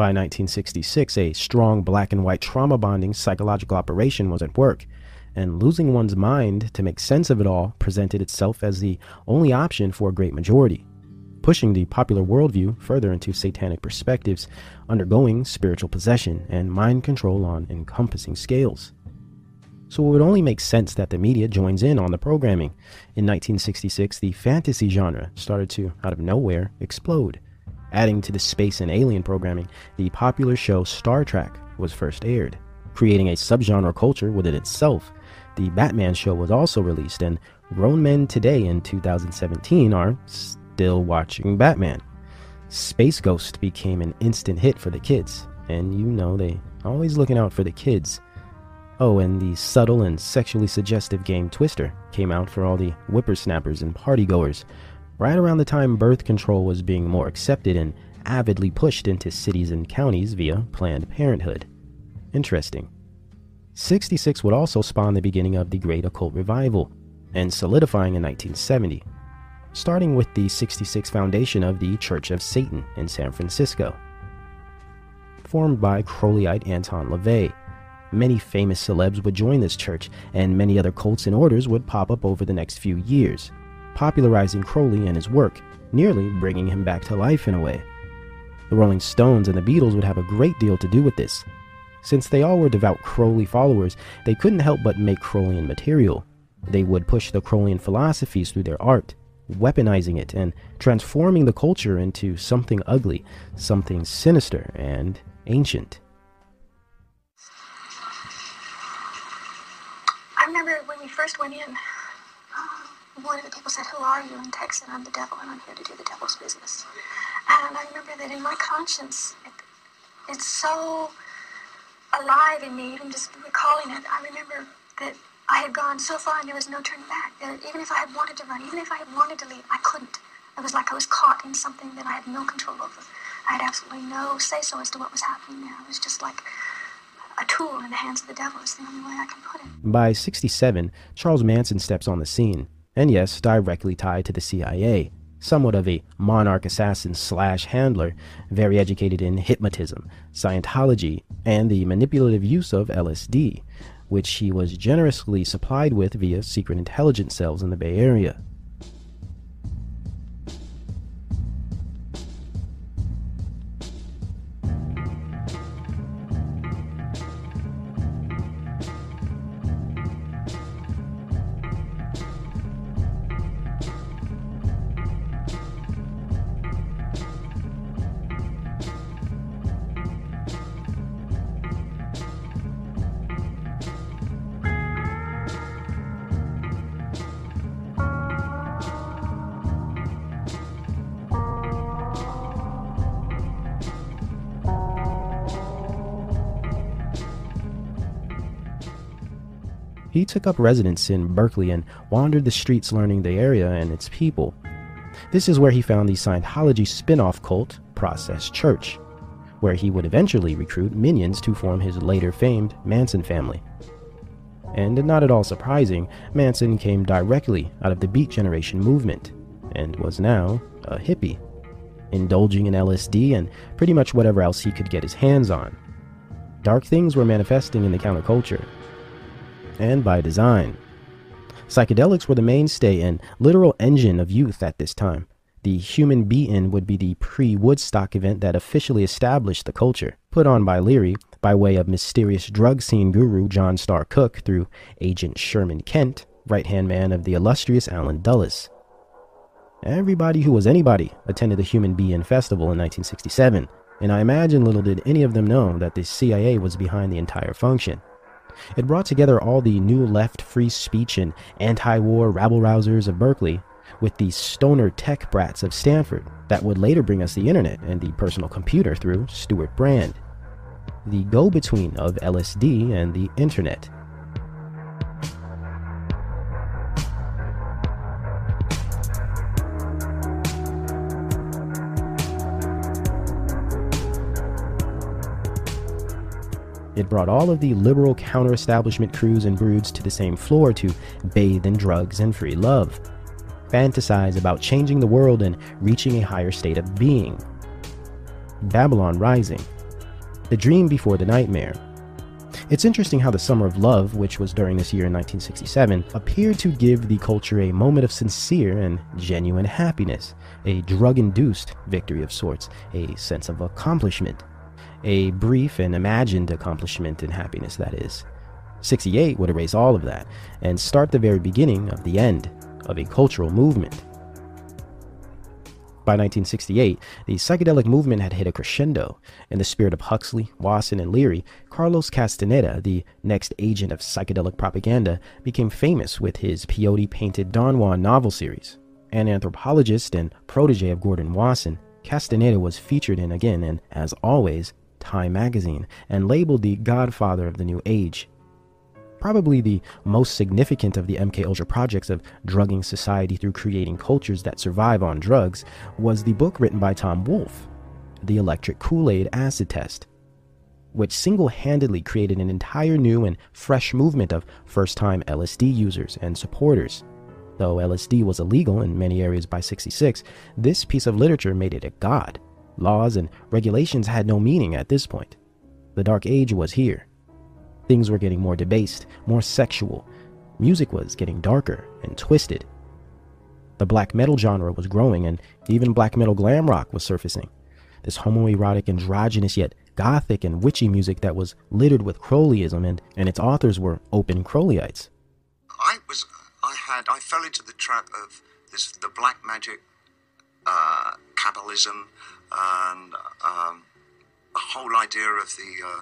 By 1966, a strong black and white trauma bonding psychological operation was at work, and losing one's mind to make sense of it all presented itself as the only option for a great majority, pushing the popular worldview further into satanic perspectives, undergoing spiritual possession and mind control on encompassing scales. So it would only make sense that the media joins in on the programming. In 1966, the fantasy genre started to, out of nowhere, explode. Adding to the space and alien programming, the popular show Star Trek was first aired, creating a subgenre culture within itself. The Batman show was also released, and grown men today in 2017 are still watching Batman. Space Ghost became an instant hit for the kids, and you know they always looking out for the kids. Oh, and the subtle and sexually suggestive game Twister came out for all the whippersnappers and partygoers, right around the time birth control was being more accepted and avidly pushed into cities and counties via Planned Parenthood. Interesting. 66 would also spawn the beginning of the Great Occult Revival, and solidifying in 1970, starting with the 66 foundation of the Church of Satan in San Francisco. Formed by Crowleyite Anton LaVey, many famous celebs would join this church, and many other cults and orders would pop up over the next few years, popularizing Crowley and his work, nearly bringing him back to life in a way. The Rolling Stones and the Beatles would have a great deal to do with this. Since they all were devout Crowley followers, they couldn't help but make Crowleyan material. They would push the Crowleyan philosophies through their art, weaponizing it and transforming the culture into something ugly, something sinister and ancient.
I remember when we first went in, uh, one of the people said, Who are you? And Tex said, I'm the devil and I'm here to do the devil's business. And I remember that in my conscience, it, it's so alive in me, even just recalling it. I remember that I had gone so far and there was no turning back. That even if I had wanted to run, even if I had wanted to leave, I couldn't. It was like I was caught in something that I had no control over. I had absolutely no say so as to what was happening there. It was just like a tool in the hands of the devil, is the only way I can put it.
By 67, Charles Manson steps on the scene, and yes, directly tied to the CIA. Somewhat of a monarch assassin slash handler, very educated in hypnotism, Scientology, and the manipulative use of LSD, which he was generously supplied with via secret intelligence cells in the Bay Area. He took up residence in Berkeley and wandered the streets learning the area and its people. This is where he found the Scientology spin off cult, Process Church, where he would eventually recruit minions to form his later famed Manson family. And not at all surprising, Manson came directly out of the Beat Generation movement and was now a hippie, indulging in LSD and pretty much whatever else he could get his hands on. Dark things were manifesting in the counterculture, and by design. Psychedelics were the mainstay and literal engine of youth at this time. The Human Be-In would be the pre Woodstock event that officially established the culture, put on by Leary by way of mysterious drug scene guru John Starr Cooke through Agent Sherman Kent, right hand man of the illustrious Allen Dulles. Everybody who was anybody attended the Human Be-In Festival in 1967, and I imagine little did any of them know that the CIA was behind the entire function. It brought together all the new left free speech and anti war rabble rousers of Berkeley with the stoner tech brats of Stanford that would later bring us the internet and the personal computer through Stewart Brand. The go between of LSD and the internet. It brought all of the liberal counter establishment crews and broods to the same floor to bathe in drugs and free love fantasize about changing the world and reaching a higher state of being. Babylon Rising. The Dream Before the Nightmare. It's interesting how the Summer of Love, which was during this year in 1967, appeared to give the culture a moment of sincere and genuine happiness, a drug induced victory of sorts, a sense of accomplishment. A brief and imagined accomplishment in happiness, that is. 68 would erase all of that and start the very beginning of the end of a cultural movement. By 1968, the psychedelic movement had hit a crescendo. In the spirit of Huxley, Wasson, and Leary, Carlos Castaneda, the next agent of psychedelic propaganda, became famous with his peyote painted Don Juan novel series. An anthropologist and protege of Gordon Wasson, Castaneda was featured in again and, as always, Time magazine, and labeled the godfather of the new age. Probably the most significant of the MK Ultra projects of drugging society through creating cultures that survive on drugs was the book written by Tom Wolfe, The Electric Kool-Aid Acid Test, which single-handedly created an entire new and fresh movement of first-time LSD users and supporters. Though LSD was illegal in many areas by 66, this piece of literature made it a god. Laws and regulations had no meaning at this point. The Dark Age was here. Things were getting more debased, more sexual. Music was getting darker and twisted. The black metal genre was growing, and even black metal glam rock was surfacing. This homoerotic, androgynous, yet gothic and witchy music that was littered with Crowleyism, and, and its authors were open Crowleyites.
I was, I had, I fell into the trap of this, the black magic, uh, Kabbalism, and um, the whole idea of the uh,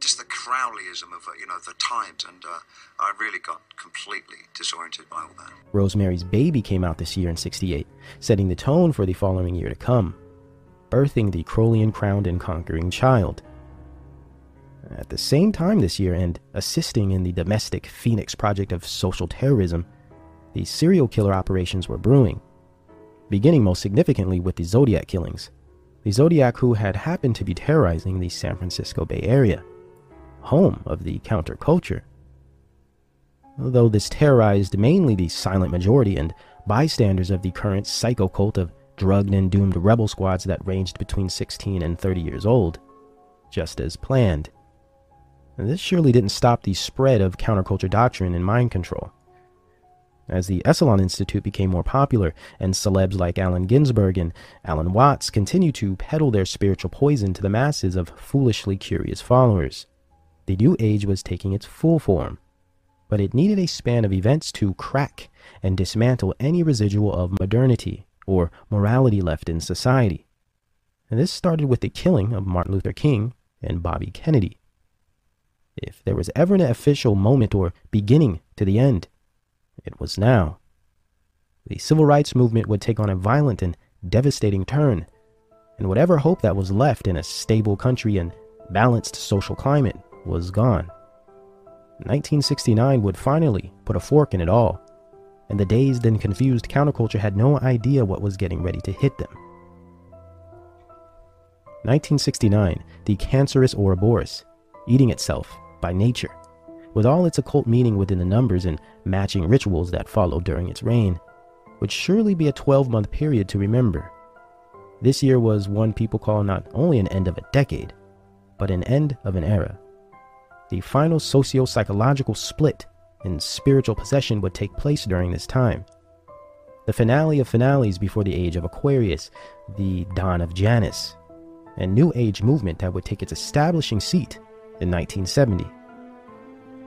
just the Crowleyism of uh, you know the times, and uh, I really got completely disoriented by all that.
Rosemary's Baby came out this year in '68, setting the tone for the following year to come, birthing the Crowleyan crowned and conquering child. At the same time this year, and assisting in the domestic Phoenix project of social terrorism, the serial killer operations were brewing, beginning most significantly with the Zodiac killings. The Zodiac who had happened to be terrorizing the San Francisco Bay Area home of the counterculture. Though this terrorized mainly the silent majority and bystanders of the current psycho cult of drugged and doomed rebel squads that ranged between 16 and 30 years old, just as planned. This surely didn't stop the spread of counterculture doctrine and mind control. As the Esalen Institute became more popular, and celebs like Allen Ginsberg and Alan Watts continued to peddle their spiritual poison to the masses of foolishly curious followers, the New Age was taking its full form, but it needed a span of events to crack and dismantle any residual of modernity or morality left in society. And this started with the killing of Martin Luther King and Bobby Kennedy. If there was ever an official moment or beginning to the end, it was now. The civil rights movement would take on a violent and devastating turn, and whatever hope that was left in a stable country and balanced social climate was gone. 1969 would finally put a fork in it all, and the dazed and confused counterculture had no idea what was getting ready to hit them. 1969, the cancerous Ouroboros, eating itself by nature, with all its occult meaning within the numbers and matching rituals that followed during its reign, would surely be a 12 month period to remember. This year was one people call not only an end of a decade, but an end of an era. The final socio psychological split in spiritual possession would take place during this time. The finale of finales before the age of Aquarius, the dawn of Janus, and New Age movement that would take its establishing seat in 1970.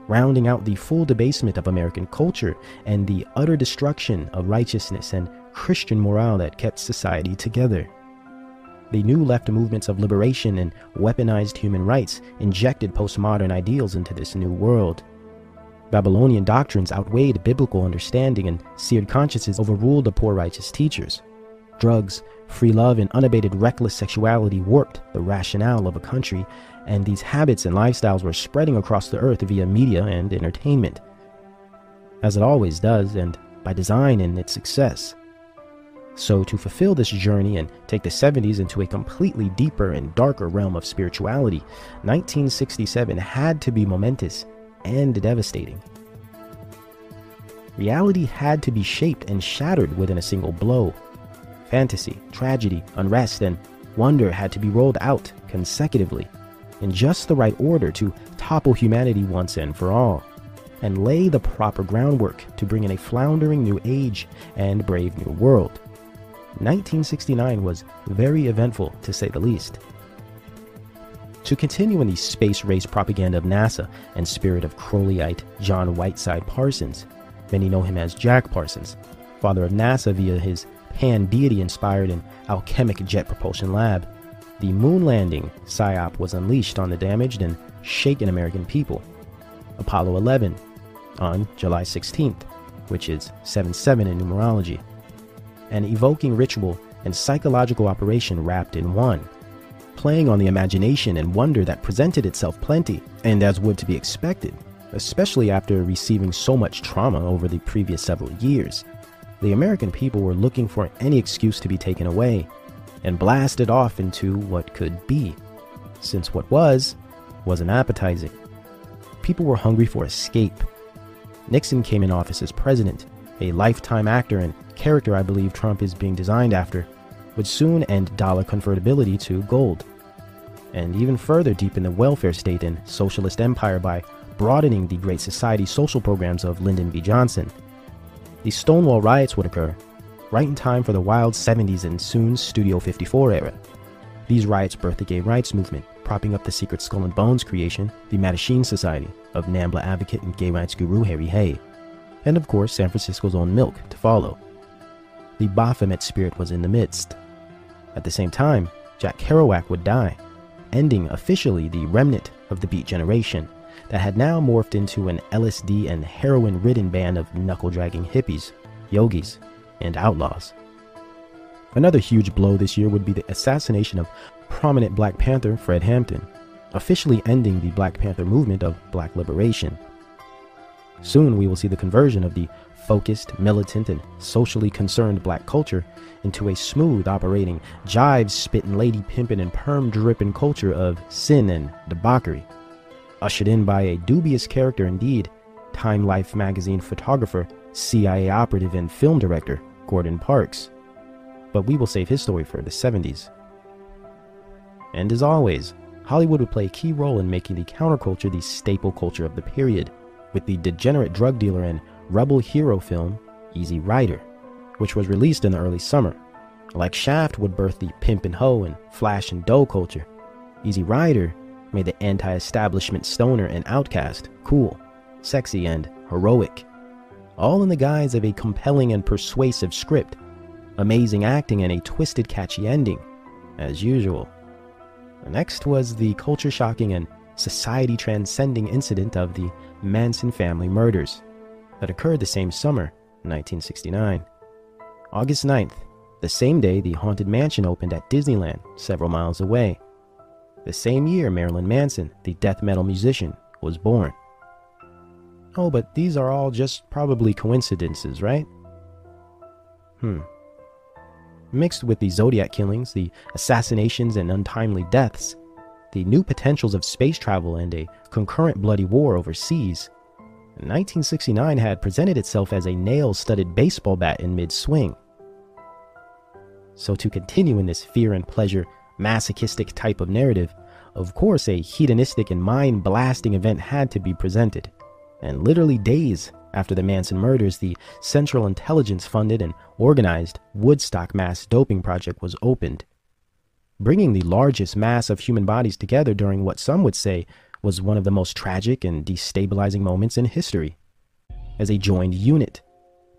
Rounding out the full debasement of American culture and the utter destruction of righteousness and Christian morale that kept society together. The new left movements of liberation and weaponized human rights injected postmodern ideals into this new world. Babylonian doctrines outweighed biblical understanding, and seared consciences overruled the poor righteous teachers. Drugs, free love, and unabated reckless sexuality warped the rationale of a country, and these habits and lifestyles were spreading across the earth via media and entertainment. As it always does, and by design in its success. So, to fulfill this journey and take the 70s into a completely deeper and darker realm of spirituality, 1967 had to be momentous and devastating. Reality had to be shaped and shattered within a single blow. Fantasy, tragedy, unrest, and wonder had to be rolled out consecutively in just the right order to topple humanity once and for all, and lay the proper groundwork to bring in a floundering new age and brave new world. 1969 was very eventful, to say the least. To continue in the space race propaganda of NASA and spirit of Crowleyite John Whiteside Parsons, many know him as Jack Parsons, father of NASA via his pan deity inspired and alchemic jet propulsion lab. The moon landing psyop was unleashed on the damaged and shaken American people. Apollo 11 on July 16th, which is 7 7 in numerology. An evoking ritual and psychological operation wrapped in one, playing on the imagination and wonder that presented itself plenty, and as would to be expected, especially after receiving so much trauma over the previous several years. The American people were looking for any excuse to be taken away and blasted off into what could be, since what was wasn't appetizing. People were hungry for escape. Nixon came in office as president, a lifetime actor and character I believe Trump is being designed after, would soon end dollar convertibility to gold, and even further deepen the welfare state and socialist empire by broadening the Great Society social programs of Lyndon B. Johnson. The Stonewall riots would occur, right in time for the wild 70s and soon Studio 54 era. These riots birthed the gay rights movement, propping up the secret Skull and Bones creation, the Mattachine Society, of NAMBLA advocate and gay rights guru Harry Hay, and of course San Francisco's own Milk to follow. The Baphomet spirit was in the midst. At the same time, Jack Kerouac would die, ending officially the remnant of the Beat Generation that had now morphed into an LSD and heroin ridden band of knuckle dragging hippies, yogis, and outlaws. Another huge blow this year would be the assassination of prominent Black Panther Fred Hampton, officially ending the Black Panther movement of black liberation. Soon we will see the conversion of the focused, militant, and socially concerned black culture into a smooth operating, jive spitting, lady pimping, and perm dripping culture of sin and debauchery. Ushered in by a dubious character indeed, Time Life magazine photographer, CIA operative, and film director, Gordon Parks. But we will save his story for the 70s. And as always, Hollywood would play a key role in making the counterculture the staple culture of the period, with the degenerate drug dealer and rebel hero film Easy Rider, which was released in the early summer. Like Shaft would birth the pimp and hoe and flash and dough culture, Easy Rider made the anti establishment stoner and outcast cool, sexy, and heroic, all in the guise of a compelling and persuasive script, amazing acting, and a twisted, catchy ending, as usual. Next was the culture shocking and society transcending incident of the Manson family murders that occurred the same summer, 1969. August 9th, the same day the Haunted Mansion opened at Disneyland, several miles away. The same year Marilyn Manson, the death metal musician, was born. Oh, but these are all just probably coincidences, right? Hmm. Mixed with the Zodiac killings, the assassinations, and untimely deaths, the new potentials of space travel and a concurrent bloody war overseas, 1969 had presented itself as a nail studded baseball bat in mid swing. So, to continue in this fear and pleasure, masochistic type of narrative, of course, a hedonistic and mind blasting event had to be presented. And literally days after the Manson murders, the Central Intelligence funded and organized Woodstock Mass Doping Project was opened, bringing the largest mass of human bodies together during what some would say was one of the most tragic and destabilizing moments in history. As a joined unit,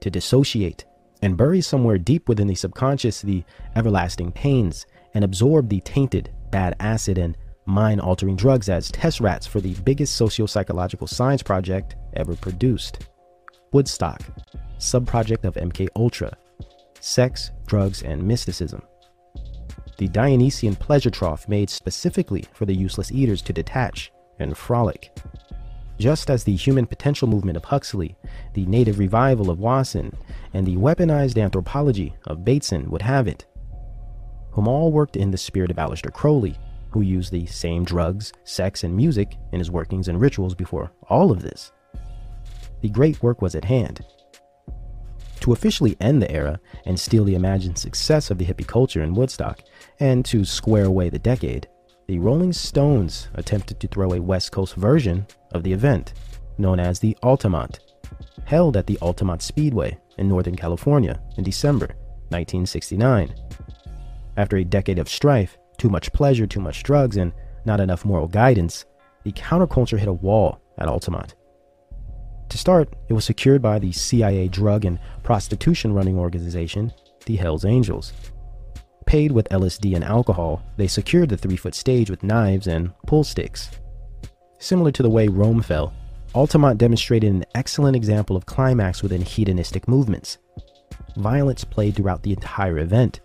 to dissociate and bury somewhere deep within the subconscious the everlasting pains and absorb the tainted, bad acid and mind altering drugs as test rats for the biggest socio psychological science project ever produced Woodstock, subproject of MK Ultra, sex, drugs, and mysticism. The Dionysian pleasure trough made specifically for the useless eaters to detach and frolic. Just as the human potential movement of Huxley, the native revival of Wasson, and the weaponized anthropology of Bateson would have it, whom all worked in the spirit of Aleister Crowley, who used the same drugs, sex, and music in his workings and rituals before all of this. The great work was at hand. To officially end the era and steal the imagined success of the hippie culture in Woodstock, and to square away the decade, the Rolling Stones attempted to throw a West Coast version of the event, known as the Altamont, held at the Altamont Speedway in Northern California in December 1969. After a decade of strife, too much pleasure, too much drugs, and not enough moral guidance, the counterculture hit a wall at Altamont. To start, it was secured by the CIA drug and prostitution running organization, the Hells Angels. Paid with LSD and alcohol, they secured the three foot stage with knives and pull sticks. Similar to the way Rome fell, Altamont demonstrated an excellent example of climax within hedonistic movements. Violence played throughout the entire event,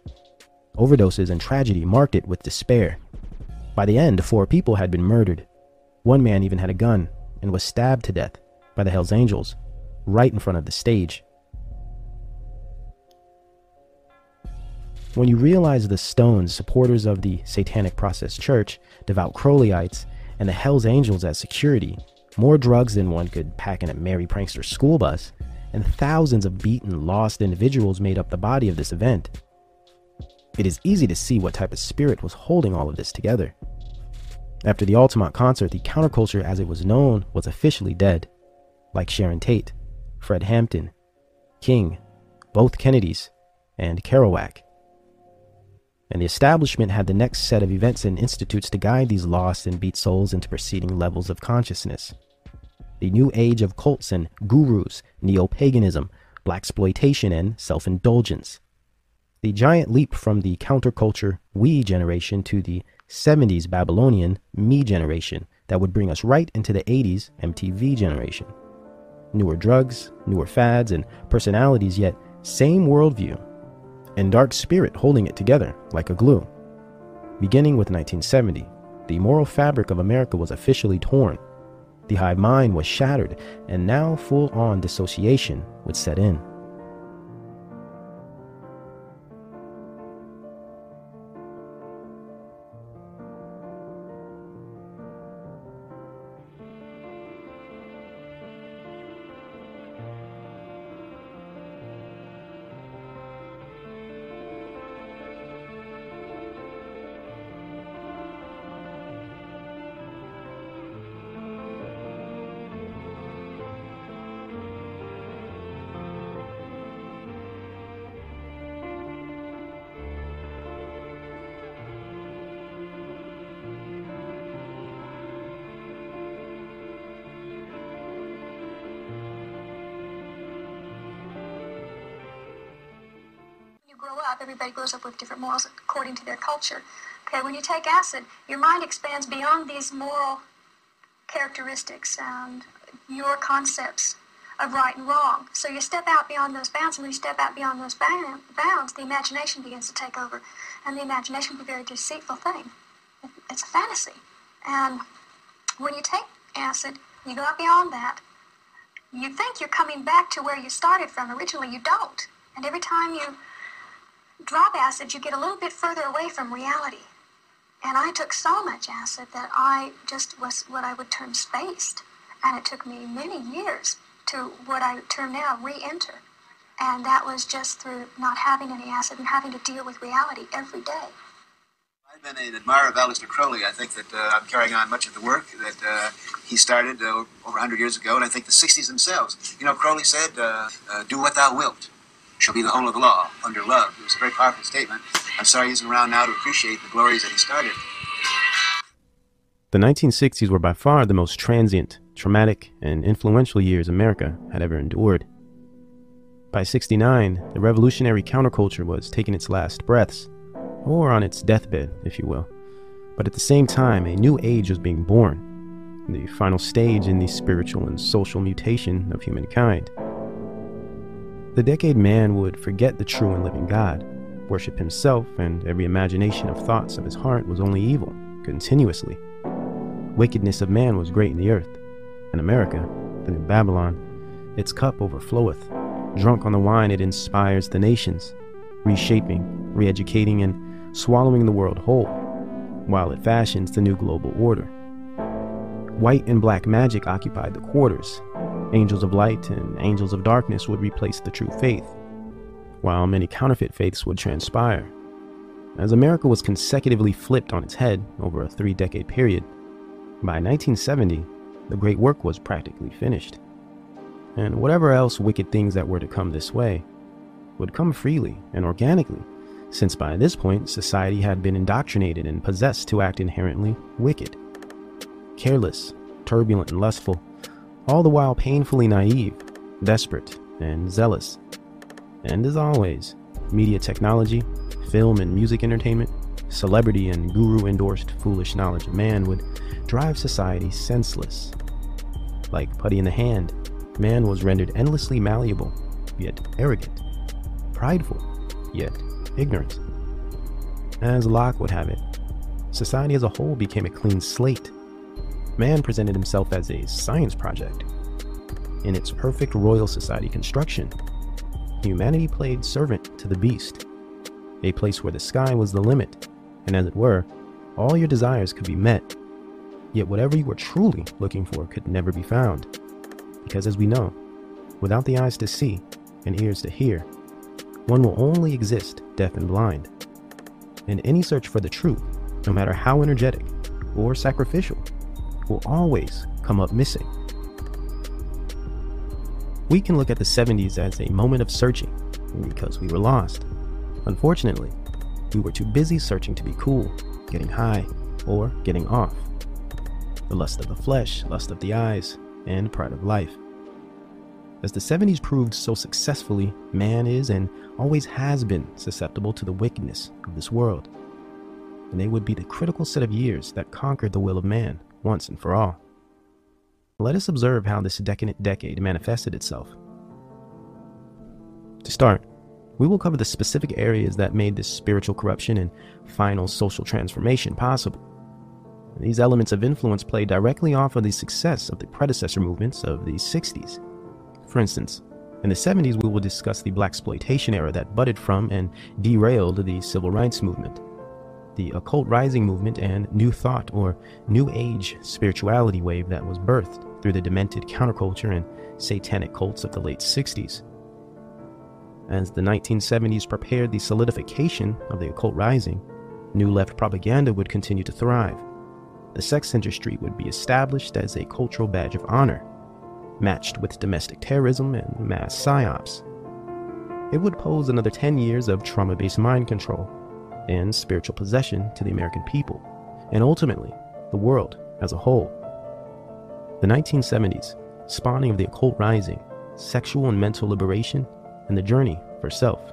Overdoses and tragedy marked it with despair. By the end, four people had been murdered. One man even had a gun and was stabbed to death by the Hells Angels right in front of the stage. When you realize the Stones, supporters of the Satanic Process Church, devout Crowleyites, and the Hells Angels as security, more drugs than one could pack in a merry prankster school bus, and thousands of beaten, lost individuals made up the body of this event, it is easy to see what type of spirit was holding all of this together. After the Altamont concert, the counterculture as it was known was officially dead, like Sharon Tate, Fred Hampton, King, both Kennedys, and Kerouac. And the establishment had the next set of events and institutes to guide these lost and beat souls into preceding levels of consciousness. The new age of cults and gurus, neo paganism, blaxploitation, and self indulgence the giant leap from the counterculture we generation to the 70s Babylonian me generation that would bring us right into the 80s MTV generation. Newer drugs, newer fads, and personalities, yet same worldview, and dark spirit holding it together like a glue. Beginning with 1970, the moral fabric of America was officially torn. The hive mind was shattered, and now full on dissociation would set in.
Up, everybody grows up with different morals according to their culture. Okay, when you take acid, your mind expands beyond these moral characteristics and your concepts of right and wrong. So you step out beyond those bounds, and when you step out beyond those bounds, the imagination begins to take over. And the imagination is a very deceitful thing. It's a fantasy. And when you take acid, you go out beyond that, you think you're coming back to where you started from. Originally, you don't. And every time you drop acid, you get a little bit further away from reality. And I took so much acid that I just was what I would term spaced. And it took me many years to what I term now re-enter. And that was just through not having any acid and having to deal with reality every day.
I've been an admirer of Aleister Crowley. I think that uh, I'm carrying on much of the work that uh, he started uh, over 100 years ago, and I think the 60s themselves. You know, Crowley said, uh, uh, do what thou wilt shall be the whole of the law under love. It was a very powerful statement. I'm sorry he isn't around now to appreciate the glories that he started.
The 1960s were by far the most transient, traumatic, and influential years America had ever endured. By 69, the revolutionary counterculture was taking its last breaths, or on its deathbed, if you will. But at the same time, a new age was being born, the final stage in the spiritual and social mutation of humankind. The decade man would forget the true and living God, worship himself, and every imagination of thoughts of his heart was only evil, continuously. Wickedness of man was great in the earth, and America, the new Babylon, its cup overfloweth. Drunk on the wine, it inspires the nations, reshaping, re educating, and swallowing the world whole, while it fashions the new global order. White and black magic occupied the quarters, Angels of light and angels of darkness would replace the true faith, while many counterfeit faiths would transpire. As America was consecutively flipped on its head over a three decade period, by 1970, the great work was practically finished. And whatever else wicked things that were to come this way would come freely and organically, since by this point society had been indoctrinated and possessed to act inherently wicked. Careless, turbulent, and lustful, all the while painfully naive, desperate, and zealous. And as always, media technology, film and music entertainment, celebrity and guru endorsed foolish knowledge of man would drive society senseless. Like putty in the hand, man was rendered endlessly malleable, yet arrogant, prideful, yet ignorant. As Locke would have it, society as a whole became a clean slate man presented himself as a science project. In its perfect Royal Society construction, humanity played servant to the beast, a place where the sky was the limit, and as it were, all your desires could be met. Yet whatever you were truly looking for could never be found. Because as we know, without the eyes to see and ears to hear, one will only exist deaf and blind. And any search for the truth, no matter how energetic or sacrificial, will always come up missing. We can look at the 70s as a moment of searching because we were lost. Unfortunately, we were too busy searching to be cool, getting high, or getting off. The lust of the flesh, lust of the eyes, and pride of life. As the 70s proved so successfully, man is and always has been susceptible to the wickedness of this world. And they would be the critical set of years that conquered the will of man once and for all. Let us observe how this decadent decade manifested itself. To start, we will cover the specific areas that made this spiritual corruption and final social transformation possible. These elements of influence play directly off of the success of the predecessor movements of the 60s. For instance, in the 70s, we will discuss the blaxploitation era that budded from and derailed the civil rights movement the occult rising movement and New Thought or New Age spirituality wave that was birthed through the demented counterculture and satanic cults of the late 60s. As the 1970s prepared the solidification of the occult rising, New Left propaganda would continue to thrive. The sex industry would be established as a cultural badge of honor, matched with domestic terrorism and mass psyops. It would pose another 10 years of trauma based mind control and spiritual possession to the American people, and ultimately, the world as a whole. The 1970s, spawning of the occult rising, sexual and mental liberation, and the journey for self.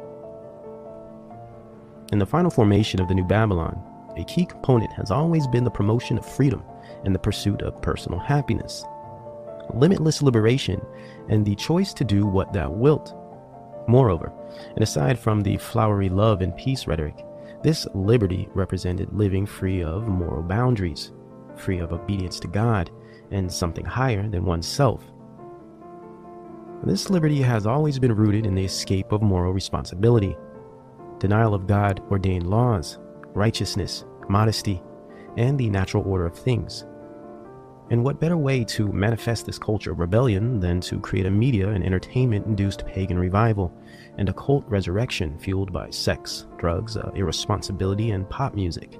In the final formation of the New Babylon, a key component has always been the promotion of freedom and the pursuit of personal happiness, limitless liberation, and the choice to do what thou wilt. Moreover, and aside from the flowery love and peace rhetoric, this liberty represented living free of moral boundaries, free of obedience to God and something higher than oneself. This liberty has always been rooted in the escape of moral responsibility, denial of God ordained laws, righteousness, modesty, and the natural order of things. And what better way to manifest this culture of rebellion than to create a media and entertainment induced pagan revival and a cult resurrection fueled by sex, drugs, uh, irresponsibility, and pop music?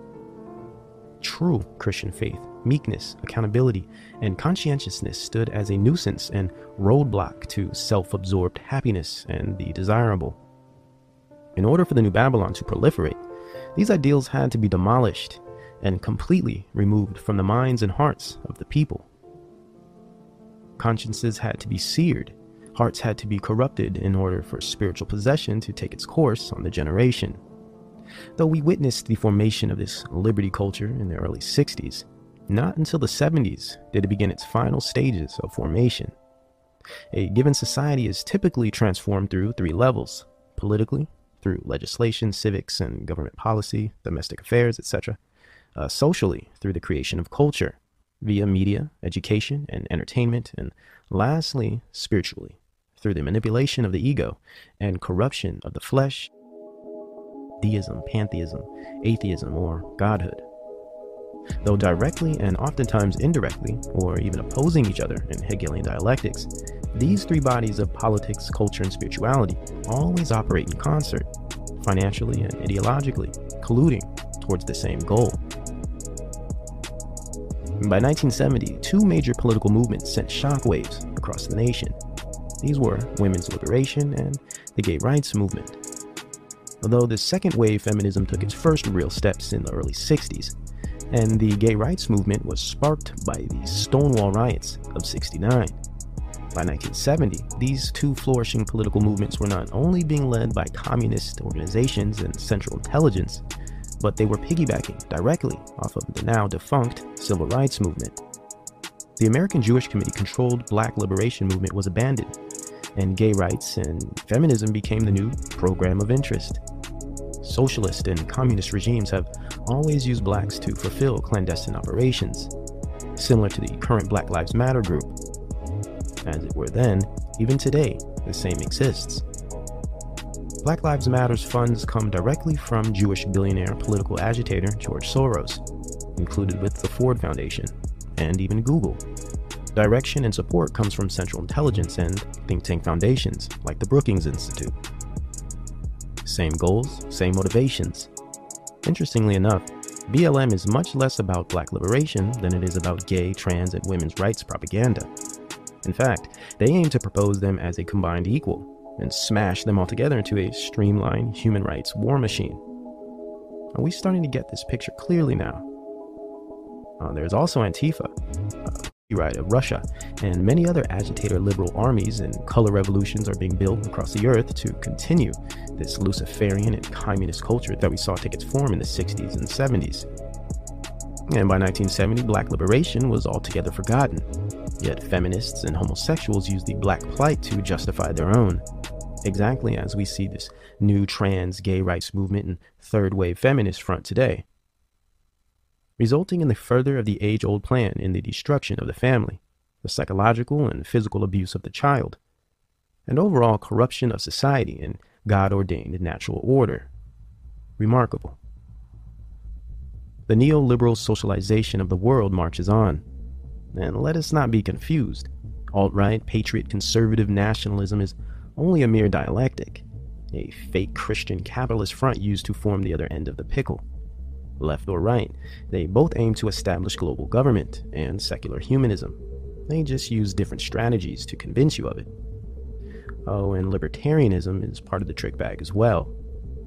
True Christian faith, meekness, accountability, and conscientiousness stood as a nuisance and roadblock to self absorbed happiness and the desirable. In order for the New Babylon to proliferate, these ideals had to be demolished and completely removed from the minds and hearts of the people. Consciences had to be seared, hearts had to be corrupted in order for spiritual possession to take its course on the generation. Though we witnessed the formation of this liberty culture in the early 60s, not until the 70s did it begin its final stages of formation. A given society is typically transformed through three levels politically, through legislation, civics, and government policy, domestic affairs, etc., uh, socially through the creation of culture via media, education, and entertainment, and lastly, spiritually through the manipulation of the ego and corruption of the flesh, deism, pantheism, atheism, or godhood. Though directly and oftentimes indirectly, or even opposing each other in Hegelian dialectics, these three bodies of politics, culture, and spirituality always operate in concert, financially and ideologically, colluding towards the same goal. By 1970, two major political movements sent shockwaves across the nation. These were women's liberation and the gay rights movement. Although the second wave feminism took its first real steps in the early 60s, and the gay rights movement was sparked by the Stonewall riots of 69. By 1970, these two flourishing political movements were not only being led by communist organizations and Central Intelligence, but they were piggybacking directly off of the now defunct civil rights movement. The American Jewish Committee controlled black liberation movement was abandoned, and gay rights and feminism became the new program of interest. Socialist and communist regimes have always used blacks to fulfill clandestine operations, similar to the current Black Lives Matter group. As it were then, even today, the same exists. Black Lives Matter's funds come directly from Jewish billionaire political agitator George Soros, included with the Ford Foundation, and even Google. Direction and support comes from Central Intelligence and think tank foundations like the Brookings Institute. Same goals, same motivations. Interestingly enough, BLM is much less about black liberation than it is about gay, trans, and women's rights propaganda. In fact, they aim to propose them as a combined equal, and smash them all together into a streamlined human rights war machine. Are we starting to get this picture clearly now? Uh, there's also Antifa, uh, right of Russia, and many other agitator liberal armies and color revolutions are being built across the earth to continue this Luciferian and communist culture that we saw take its form in the 60s and 70s. And by 1970, black liberation was altogether forgotten. Yet feminists and homosexuals used the black plight to justify their own exactly as we see this new trans gay rights movement and third wave feminist front today, resulting in the further of the age old plan in the destruction of the family, the psychological and physical abuse of the child, and overall corruption of society and God ordained natural order. Remarkable. The neoliberal socialization of the world marches on. And let us not be confused. Alt right, patriot, conservative nationalism is only a mere dialectic, a fake Christian capitalist front used to form the other end of the pickle. Left or right, they both aim to establish global government and secular humanism. They just use different strategies to convince you of it. Oh, and libertarianism is part of the trick bag as well.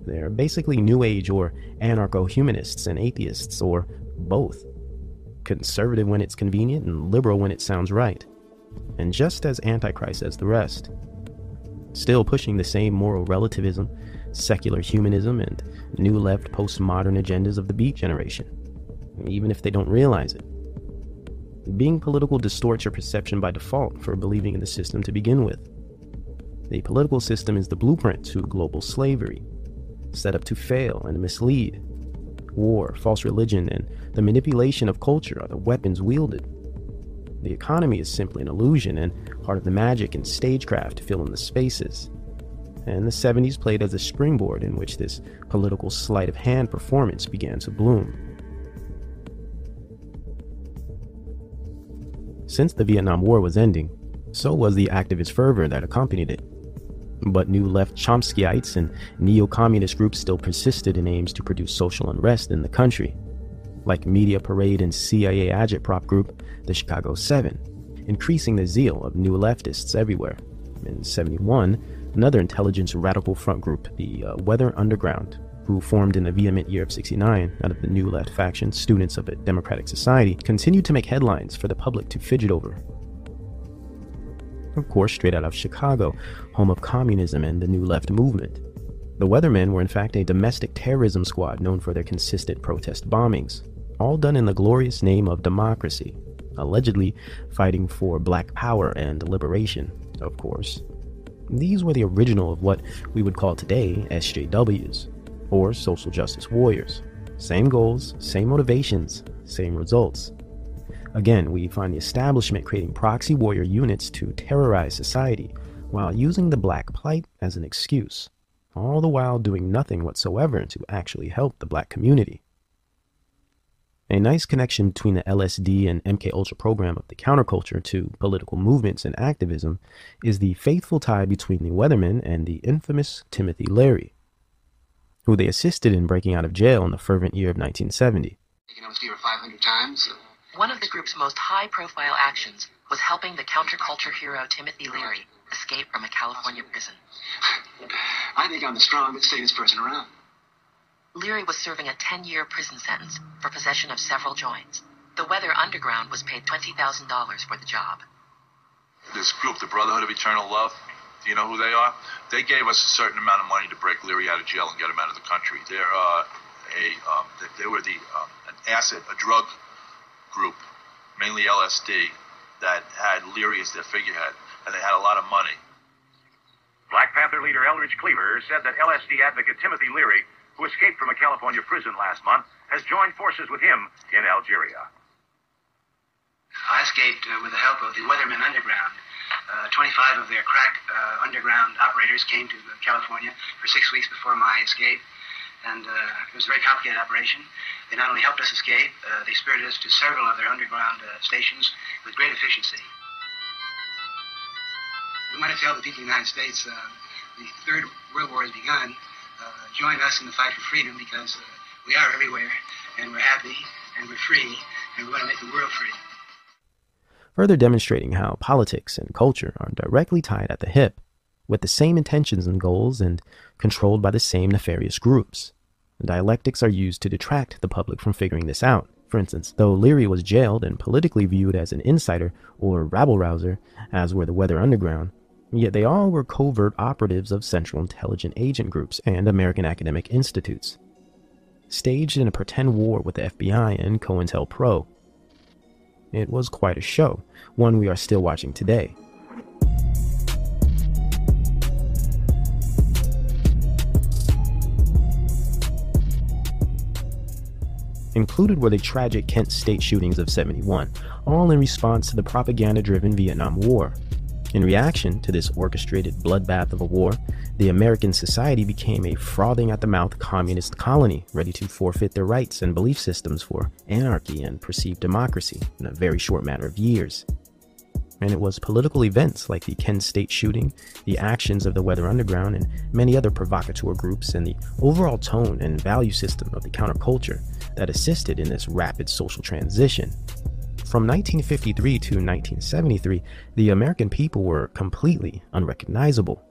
They're basically New Age or anarcho humanists and atheists, or both. Conservative when it's convenient and liberal when it sounds right. And just as antichrist as the rest still pushing the same moral relativism, secular humanism, and new left postmodern agendas of the Beat generation, even if they don't realize it. Being political distorts your perception by default for believing in the system to begin with. The political system is the blueprint to global slavery, set up to fail and mislead. War, false religion, and the manipulation of culture are the weapons wielded. the economy is simply an illusion and part of the magic and stagecraft to fill in the spaces. And the 70s played as a springboard in which this political sleight of hand performance began to bloom. Since the Vietnam War was ending, so was the activist fervor that accompanied it. But new left Chomskyites and neo communist groups still persisted in aims to produce social unrest in the country, like Media Parade and CIA agitprop group, the Chicago Seven, increasing the zeal of new leftists everywhere. In 71, another intelligence radical front group, the uh, Weather Underground, who formed in the vehement year of 69 out of the new left faction Students of a Democratic Society, continued to make headlines for the public to fidget over of course, straight out of Chicago, home of communism and the New Left movement. The Weathermen were in fact a domestic terrorism squad known for their consistent protest bombings, all done in the glorious name of democracy, allegedly fighting for black power and liberation, of course. These were the original of what we would call today SJWs, or social justice warriors. Same goals, same motivations, same results. Again, we find the establishment creating proxy warrior units to terrorize society while using the black plight as an excuse, all the while doing nothing whatsoever to actually help the black community. A nice connection between the LSD and MK Ultra program of the counterculture to political movements and activism is the faithful tie between the Weathermen and the infamous Timothy Leary, who they assisted in breaking out of jail in the fervent year of 1970.
LSD over 500 times.
One of the group's most high profile actions was helping the counterculture hero Timothy Leary escape from a California prison.
I think I'm the strongest, safest person around.
Leary was serving a 10 year prison sentence for possession of several joints. The Weather Underground was paid $20,000 for the job.
This group, the Brotherhood of Eternal Love, do you know who they are? They gave us a certain amount of money to break Leary out of jail and get him out of the country. They're uh, a um, they, they, were the um, an acid, a drug group, mainly LSD, that had Leary as their figurehead, and they had a lot of money.
Black Panther leader Eldridge Cleaver said that LSD advocate Timothy Leary, who escaped from a California prison last month, has joined forces with him in Algeria.
I escaped uh, with the help of the Weathermen Underground. Uh, 25 of their crack uh, underground operators came to California for six weeks before my escape and uh, it was a very complicated operation. They not only helped us escape, uh, they spirited us to several of their underground uh, stations with great efficiency. We want to tell the people of the United States uh, the Third World War has begun. Uh, join us in the fight for freedom because uh, we are everywhere, and we're happy, and we're free, and we want to make the world free.
Further demonstrating how politics and culture are directly tied at the hip with the same intentions and goals and controlled by the same nefarious groups. Dialectics are used to detract the public from figuring this out. For instance, though Leary was jailed and politically viewed as an insider or rabble rouser, as were the Weather Underground, yet they all were covert operatives of Central Intelligence Agent groups and American academic institutes. Staged in a pretend war with the FBI and COINTELPRO. It was quite a show, one we are still watching today. Included were the tragic Kent State shootings of 71, all in response to the propaganda driven Vietnam War. In reaction to this orchestrated bloodbath of a war, the American society became a frothing at the mouth communist colony, ready to forfeit their rights and belief systems for anarchy and perceived democracy in a very short matter of years. And it was political events like the Kent State shooting, the actions of the Weather Underground, and many other provocateur groups, and the overall tone and value system of the counterculture that assisted in this rapid social transition. From 1953 to 1973, the American people were completely unrecognizable.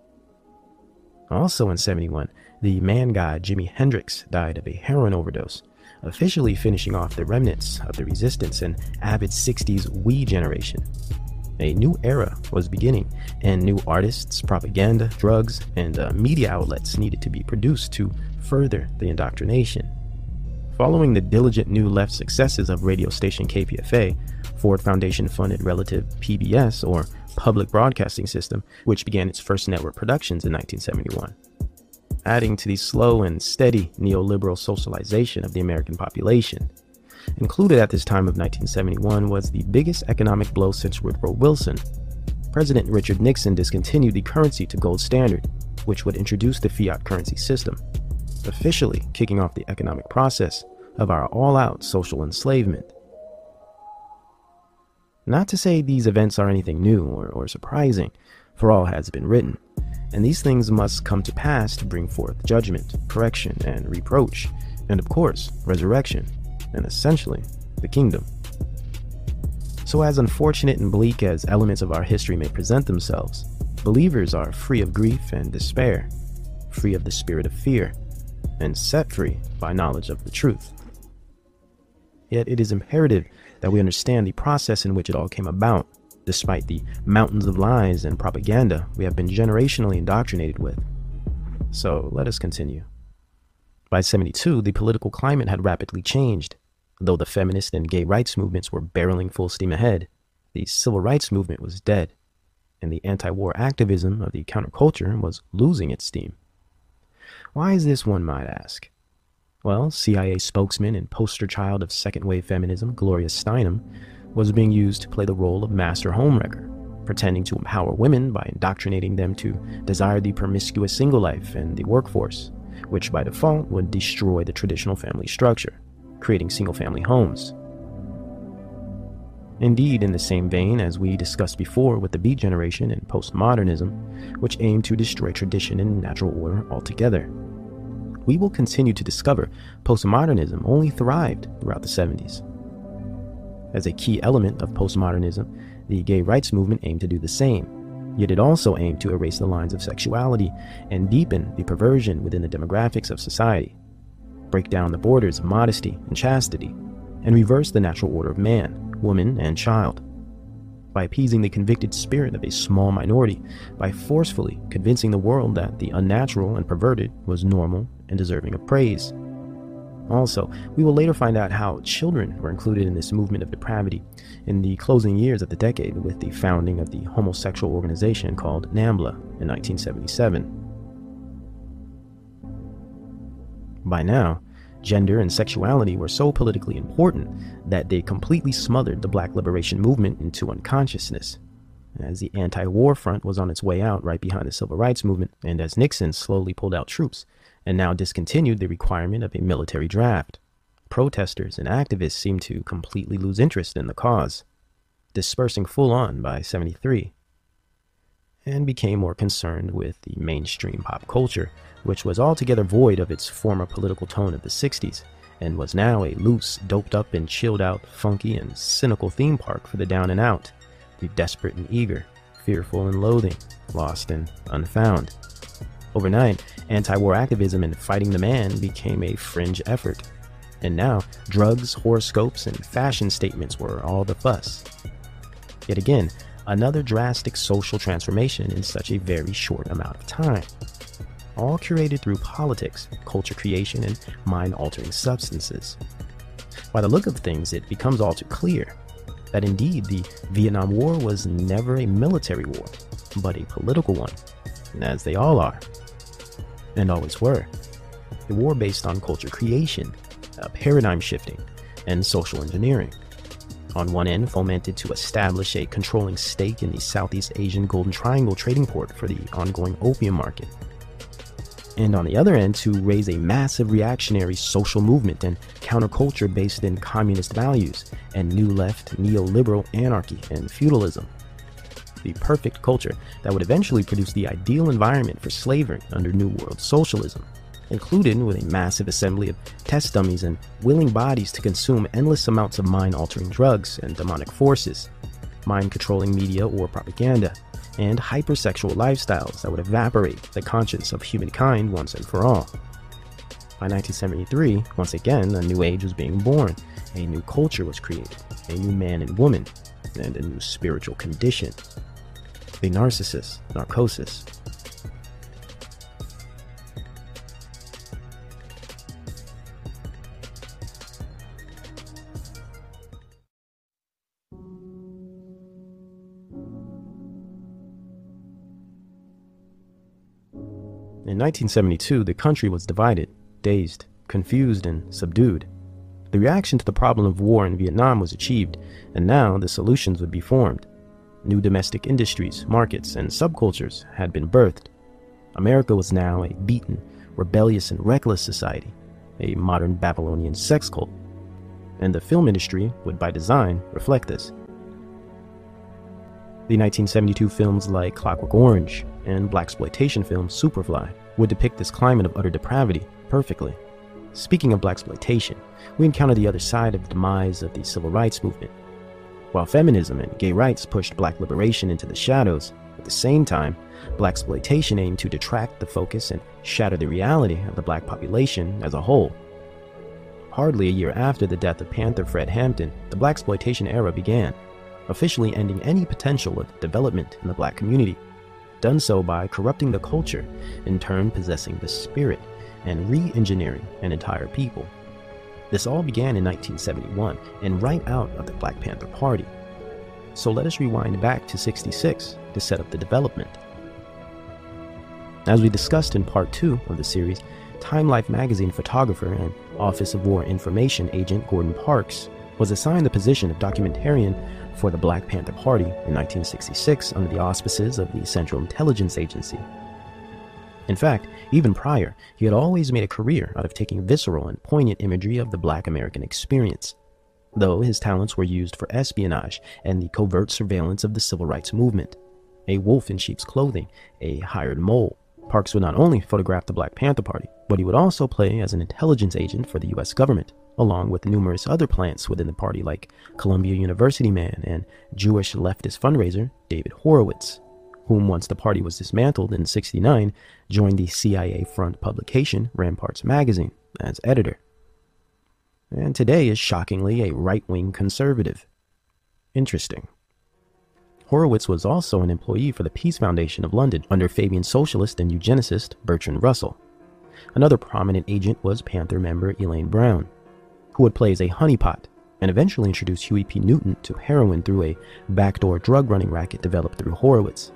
Also in 71, the man god Jimi Hendrix died of a heroin overdose, officially finishing off the remnants of the resistance and avid 60s we generation. A new era was beginning, and new artists, propaganda, drugs, and uh, media outlets needed to be produced to further the indoctrination. Following the diligent New Left successes of radio station KPFA, Ford Foundation funded relative PBS, or Public Broadcasting System, which began its first network productions in 1971. Adding to the slow and steady neoliberal socialization of the American population, Included at this time of 1971 was the biggest economic blow since Woodrow Wilson. President Richard Nixon discontinued the currency to gold standard, which would introduce the fiat currency system, officially kicking off the economic process of our all out social enslavement. Not to say these events are anything new or, or surprising, for all has been written, and these things must come to pass to bring forth judgment, correction, and reproach, and of course, resurrection, and essentially, the kingdom. So, as unfortunate and bleak as elements of our history may present themselves, believers are free of grief and despair, free of the spirit of fear, and set free by knowledge of the truth. Yet it is imperative that we understand the process in which it all came about, despite the mountains of lies and propaganda we have been generationally indoctrinated with. So let us continue. By 72, the political climate had rapidly changed. Though the feminist and gay rights movements were barreling full steam ahead, the civil rights movement was dead, and the anti war activism of the counterculture was losing its steam. Why is this, one might ask? Well, CIA spokesman and poster child of second wave feminism, Gloria Steinem, was being used to play the role of master homewrecker, pretending to empower women by indoctrinating them to desire the promiscuous single life and the workforce, which by default would destroy the traditional family structure, creating single family homes. Indeed, in the same vein as we discussed before with the Beat Generation and postmodernism, which aim to destroy tradition and natural order altogether we will continue to discover postmodernism only thrived throughout the 70s. As a key element of postmodernism, the gay rights movement aimed to do the same, yet it also aimed to erase the lines of sexuality and deepen the perversion within the demographics of society, break down the borders of modesty and chastity, and reverse the natural order of man, woman, and child by appeasing the convicted spirit of a small minority, by forcefully convincing the world that the unnatural and perverted was normal and deserving of praise. Also, we will later find out how children were included in this movement of depravity in the closing years of the decade with the founding of the homosexual organization called NAMBLA in 1977. By now, Gender and sexuality were so politically important that they completely smothered the black liberation movement into unconsciousness. As the anti war front was on its way out right behind the civil rights movement, and as Nixon slowly pulled out troops and now discontinued the requirement of a military draft, protesters and activists seemed to completely lose interest in the cause, dispersing full on by 73, and became more concerned with the mainstream pop culture which was altogether void of its former political tone of the 60s, and was now a loose, doped up, and chilled out, funky, and cynical theme park for the down and out, the desperate and eager, fearful and loathing, lost and unfound. Overnight, anti war activism and fighting the man became a fringe effort. And now, drugs, horoscopes, and fashion statements were all the fuss. Yet again, another drastic social transformation in such a very short amount of time all curated through politics, culture creation, and mind altering substances. By the look of things, it becomes all too clear that indeed the Vietnam War was never a military war, but a political one, as they all are, and always were. A war based on culture creation, paradigm shifting, and social engineering. On one end, fomented to establish a controlling stake in the Southeast Asian Golden Triangle trading port for the ongoing opium market and on the other end to raise a massive reactionary social movement and counterculture based in communist values and new left neoliberal anarchy and feudalism. The perfect culture that would eventually produce the ideal environment for slavery under New World Socialism, included with a massive assembly of test dummies and willing bodies to consume endless amounts of mind altering drugs and demonic forces, mind controlling media or propaganda and hypersexual lifestyles that would evaporate the conscience of humankind once and for all. By 1973, once again, a new age was being born, a new culture was created, a new man and woman, and a new spiritual condition. The narcissist, narcosis, In 1972, the country was divided, dazed, confused, and subdued. The reaction to the problem of war in Vietnam was achieved, and now the solutions would be formed. New domestic industries, markets, and subcultures had been birthed. America was now a beaten, rebellious, and reckless society, a modern Babylonian sex cult. And the film industry would, by design, reflect this. The 1972 films like Clockwork Orange and blaxploitation film Superfly would depict this climate of utter depravity perfectly. Speaking of blaxploitation, we encounter the other side of the demise of the civil rights movement. While feminism and gay rights pushed black liberation into the shadows, at the same time, blaxploitation aimed to detract the focus and shatter the reality of the black population as a whole. Hardly a year after the death of Panther Fred Hampton, the blaxploitation era began, officially ending any potential of development in the black community, done so by corrupting the culture, in turn possessing the spirit and re engineering an entire people. This all began in 1971 and right out of the Black Panther Party. So let us rewind back to 66 to set up the development. As we discussed in part 2 of the series, Time Life magazine photographer and Office of War Information agent Gordon Parks was assigned the position of documentarian for the Black Panther Party in 1966 under the auspices of the Central Intelligence Agency. In fact, even prior, he had always made a career out of taking visceral and poignant imagery of the black American experience. Though his talents were used for espionage and the covert surveillance of the civil rights movement. A wolf in sheep's clothing, a hired mole, Parks would not only photograph the Black Panther Party, but he would also play as an intelligence agent for the US government, along with numerous other plants within the party like Columbia University man and Jewish leftist fundraiser David Horowitz whom once the party was dismantled in 69, joined the CIA front publication Ramparts magazine as editor. And today is shockingly a right wing conservative. Interesting. Horowitz was also an employee for the Peace Foundation of London under Fabian socialist and eugenicist Bertrand Russell. Another prominent agent was Panther member Elaine Brown, would play as a honeypot and eventually introduce Huey P. Newton to heroin through a backdoor drug running racket developed through Horowitz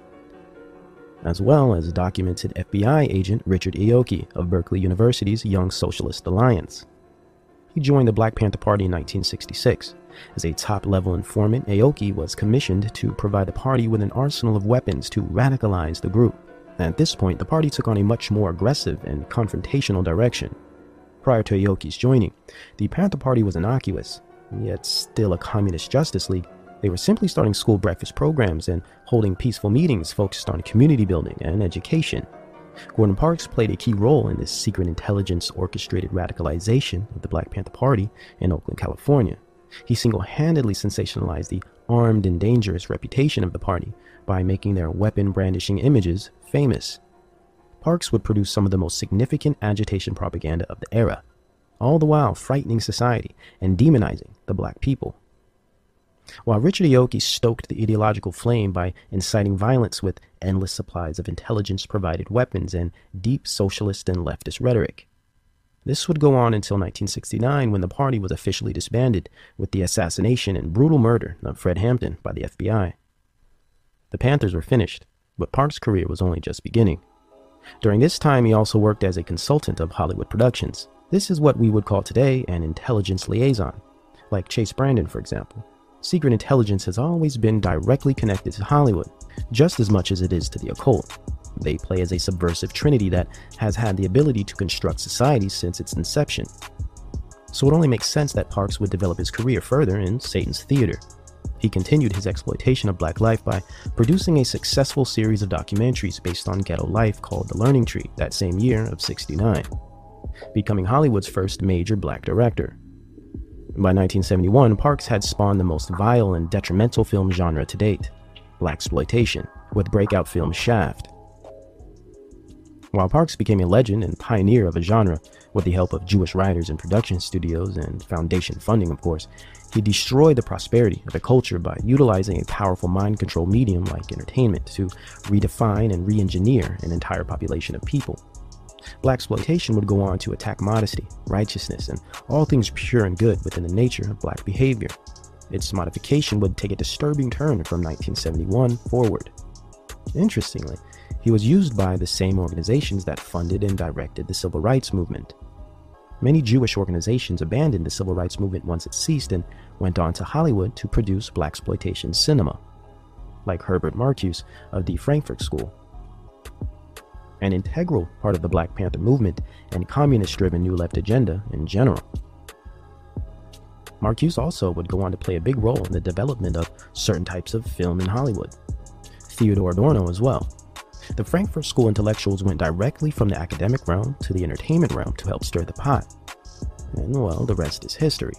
as well as documented FBI agent Richard Aoki of Berkeley University's Young Socialist Alliance. He joined the Black Panther Party in 1966. As a top level informant, Aoki was commissioned to provide the party with an arsenal of weapons to radicalize the group. At this point, the party took on a much more aggressive and confrontational direction. Prior to Aoki's joining, the Panther Party was innocuous, yet still a communist justice league they were simply starting school breakfast programs and holding peaceful meetings focused on community building and education. Gordon Parks played a key role in this secret intelligence orchestrated radicalization of the Black Panther Party in Oakland, California. He single handedly sensationalized the armed and dangerous reputation of the party by making their weapon brandishing images famous. Parks would produce some of the most significant agitation propaganda of the era, all the while frightening society and demonizing the black people. While Richard Aoki stoked the ideological flame by inciting violence with endless supplies of intelligence provided weapons and deep socialist and leftist rhetoric. This would go on until 1969 when the party was officially disbanded with the assassination and brutal murder of Fred Hampton by the FBI. The Panthers were finished, but Park's career was only just beginning. During this time, he also worked as a consultant of Hollywood productions. This is what we would call today an intelligence liaison, like Chase Brandon, for example secret intelligence has always been directly connected to Hollywood, just as much as it is to the occult. They play as a subversive trinity that has had the ability to construct society since its inception. So it only makes sense that Parks would develop his career further in Satan's theater. He continued his exploitation of black life by producing a successful series of documentaries based on ghetto life called The Learning Tree that same year of 69, becoming Hollywood's first major black director. By 1971, Parks had spawned the most vile and detrimental film genre to date, black exploitation, with breakout film Shaft. While Parks became a legend and pioneer of a genre, with the help of Jewish writers and production studios and foundation funding, of course, he destroyed the prosperity of a culture by utilizing a powerful mind control medium like entertainment to redefine and re engineer an entire population of people. Black exploitation would go on to attack modesty, righteousness, and all things pure and good within the nature of black behavior. Its modification would take a disturbing turn from 1971 forward. Interestingly, he was used by the same organizations that funded and directed the civil rights movement. Many Jewish organizations abandoned the civil rights movement once it ceased and went on to Hollywood to produce blaxploitation cinema, like Herbert Marcuse of the Frankfurt School. An integral part of the Black Panther movement and communist driven New Left agenda in general. Marcuse also would go on to play a big role in the development of certain types of film in Hollywood. Theodore Adorno as well. The Frankfurt School intellectuals went directly from the academic realm to the entertainment realm to help stir the pot. And well, the rest is history.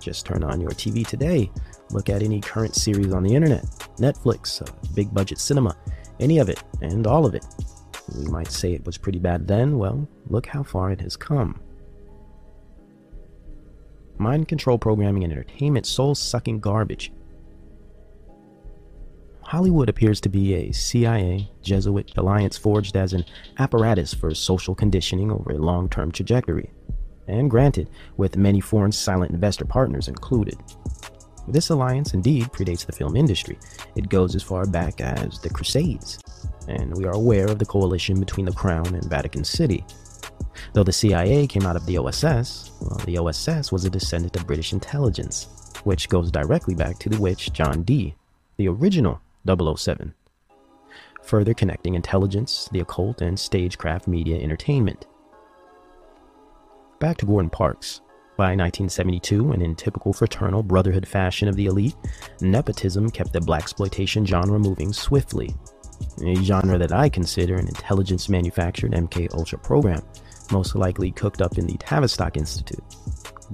Just turn on your TV today, look at any current series on the internet, Netflix, uh, big budget cinema, any of it, and all of it. We might say it was pretty bad then, well, look how far it has come. Mind control programming and entertainment, soul sucking garbage Hollywood appears to be a CIA Jesuit alliance forged as an apparatus for social conditioning over a long term trajectory, and granted, with many foreign silent investor partners included. This alliance indeed predates the film industry. It goes as far back as the Crusades, and we are aware of the coalition between the Crown and Vatican City. Though the CIA came out of the OSS, well, the OSS was a descendant of British intelligence, which goes directly back to the witch John Dee, the original 007. Further connecting intelligence, the occult, and stagecraft media entertainment. Back to Gordon Parks. By 1972, and in typical fraternal brotherhood fashion of the elite, nepotism kept the blaxploitation genre moving swiftly. A genre that I consider an intelligence manufactured MK Ultra program, most likely cooked up in the Tavistock Institute.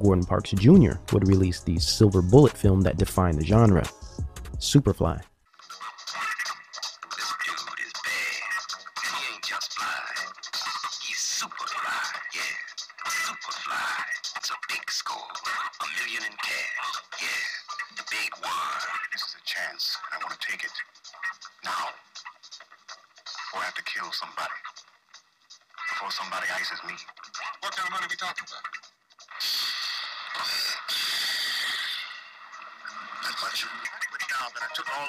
Gordon Parks Jr. would release the silver bullet film that defined the genre, Superfly.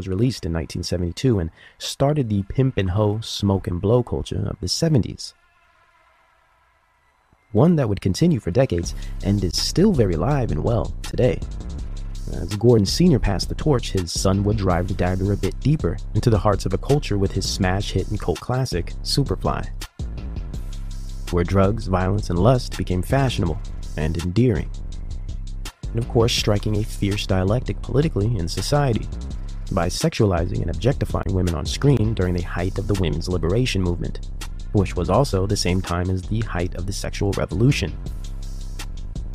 was released in 1972 and started the pimp and hoe, smoke and blow culture of the 70s. One that would continue for decades and is still very live and well today. As Gordon Sr. passed the torch, his son would drive the dagger a bit deeper into the hearts of a culture with his smash hit and cult classic, Superfly, where drugs, violence, and lust became fashionable and endearing. And of course, striking a fierce dialectic politically in society by sexualizing and objectifying women on screen during the height of the women's liberation movement, which was also the same time as the height of the sexual revolution.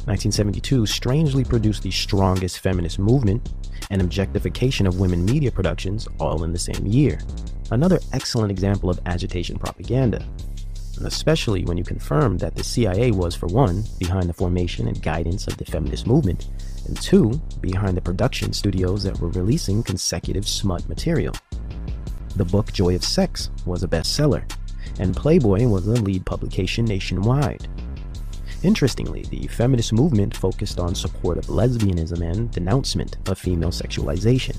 1972 strangely produced the strongest feminist movement and objectification of women media productions all in the same year. Another excellent example of agitation propaganda, especially when you confirm that the CIA was, for one, behind the formation and guidance of the feminist movement, and two, behind the production studios that were releasing consecutive smut material. The book Joy of Sex was a bestseller, and Playboy was a lead publication nationwide. Interestingly, the feminist movement focused on support of lesbianism and denouncement of female sexualization.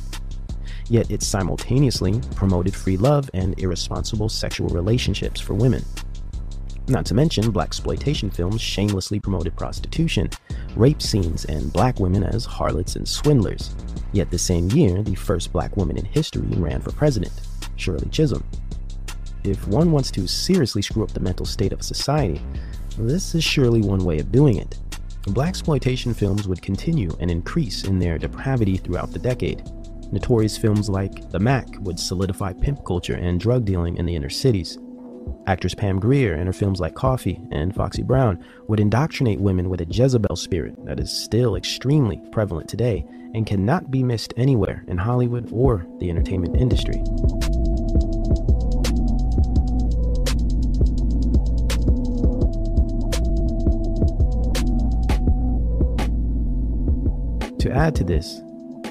Yet it simultaneously promoted free love and irresponsible sexual relationships for women. Not to mention, black exploitation films shamelessly promoted prostitution, rape scenes, and black women as harlots and swindlers. Yet the same year, the first black woman in history ran for president, Shirley Chisholm. If one wants to seriously screw up the mental state of society, this is surely one way of doing it. Black exploitation films would continue and increase in their depravity throughout the decade. Notorious films like The Mack would solidify pimp culture and drug dealing in the inner cities. Actress Pam Grier in her films like Coffy and Foxy Brown would indoctrinate women with a Jezebel spirit that is still extremely prevalent today and cannot be missed anywhere in Hollywood or the entertainment industry. To add to this,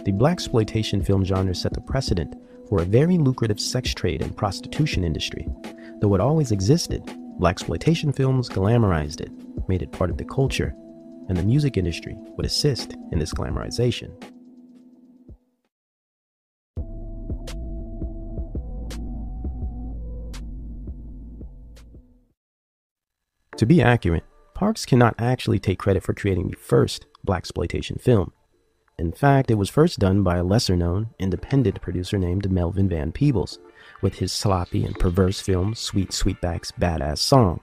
the black exploitation film genre set the precedent for a very lucrative sex trade and prostitution industry Though it always existed, blaxploitation films glamorized it, made it part of the culture, and the music industry would assist in this glamorization. To be accurate, Parks cannot actually take credit for creating the first blaxploitation film. In fact, it was first done by a lesser known, independent producer named Melvin Van Peebles, with his sloppy and perverse film Sweet Sweetback's Badass Song,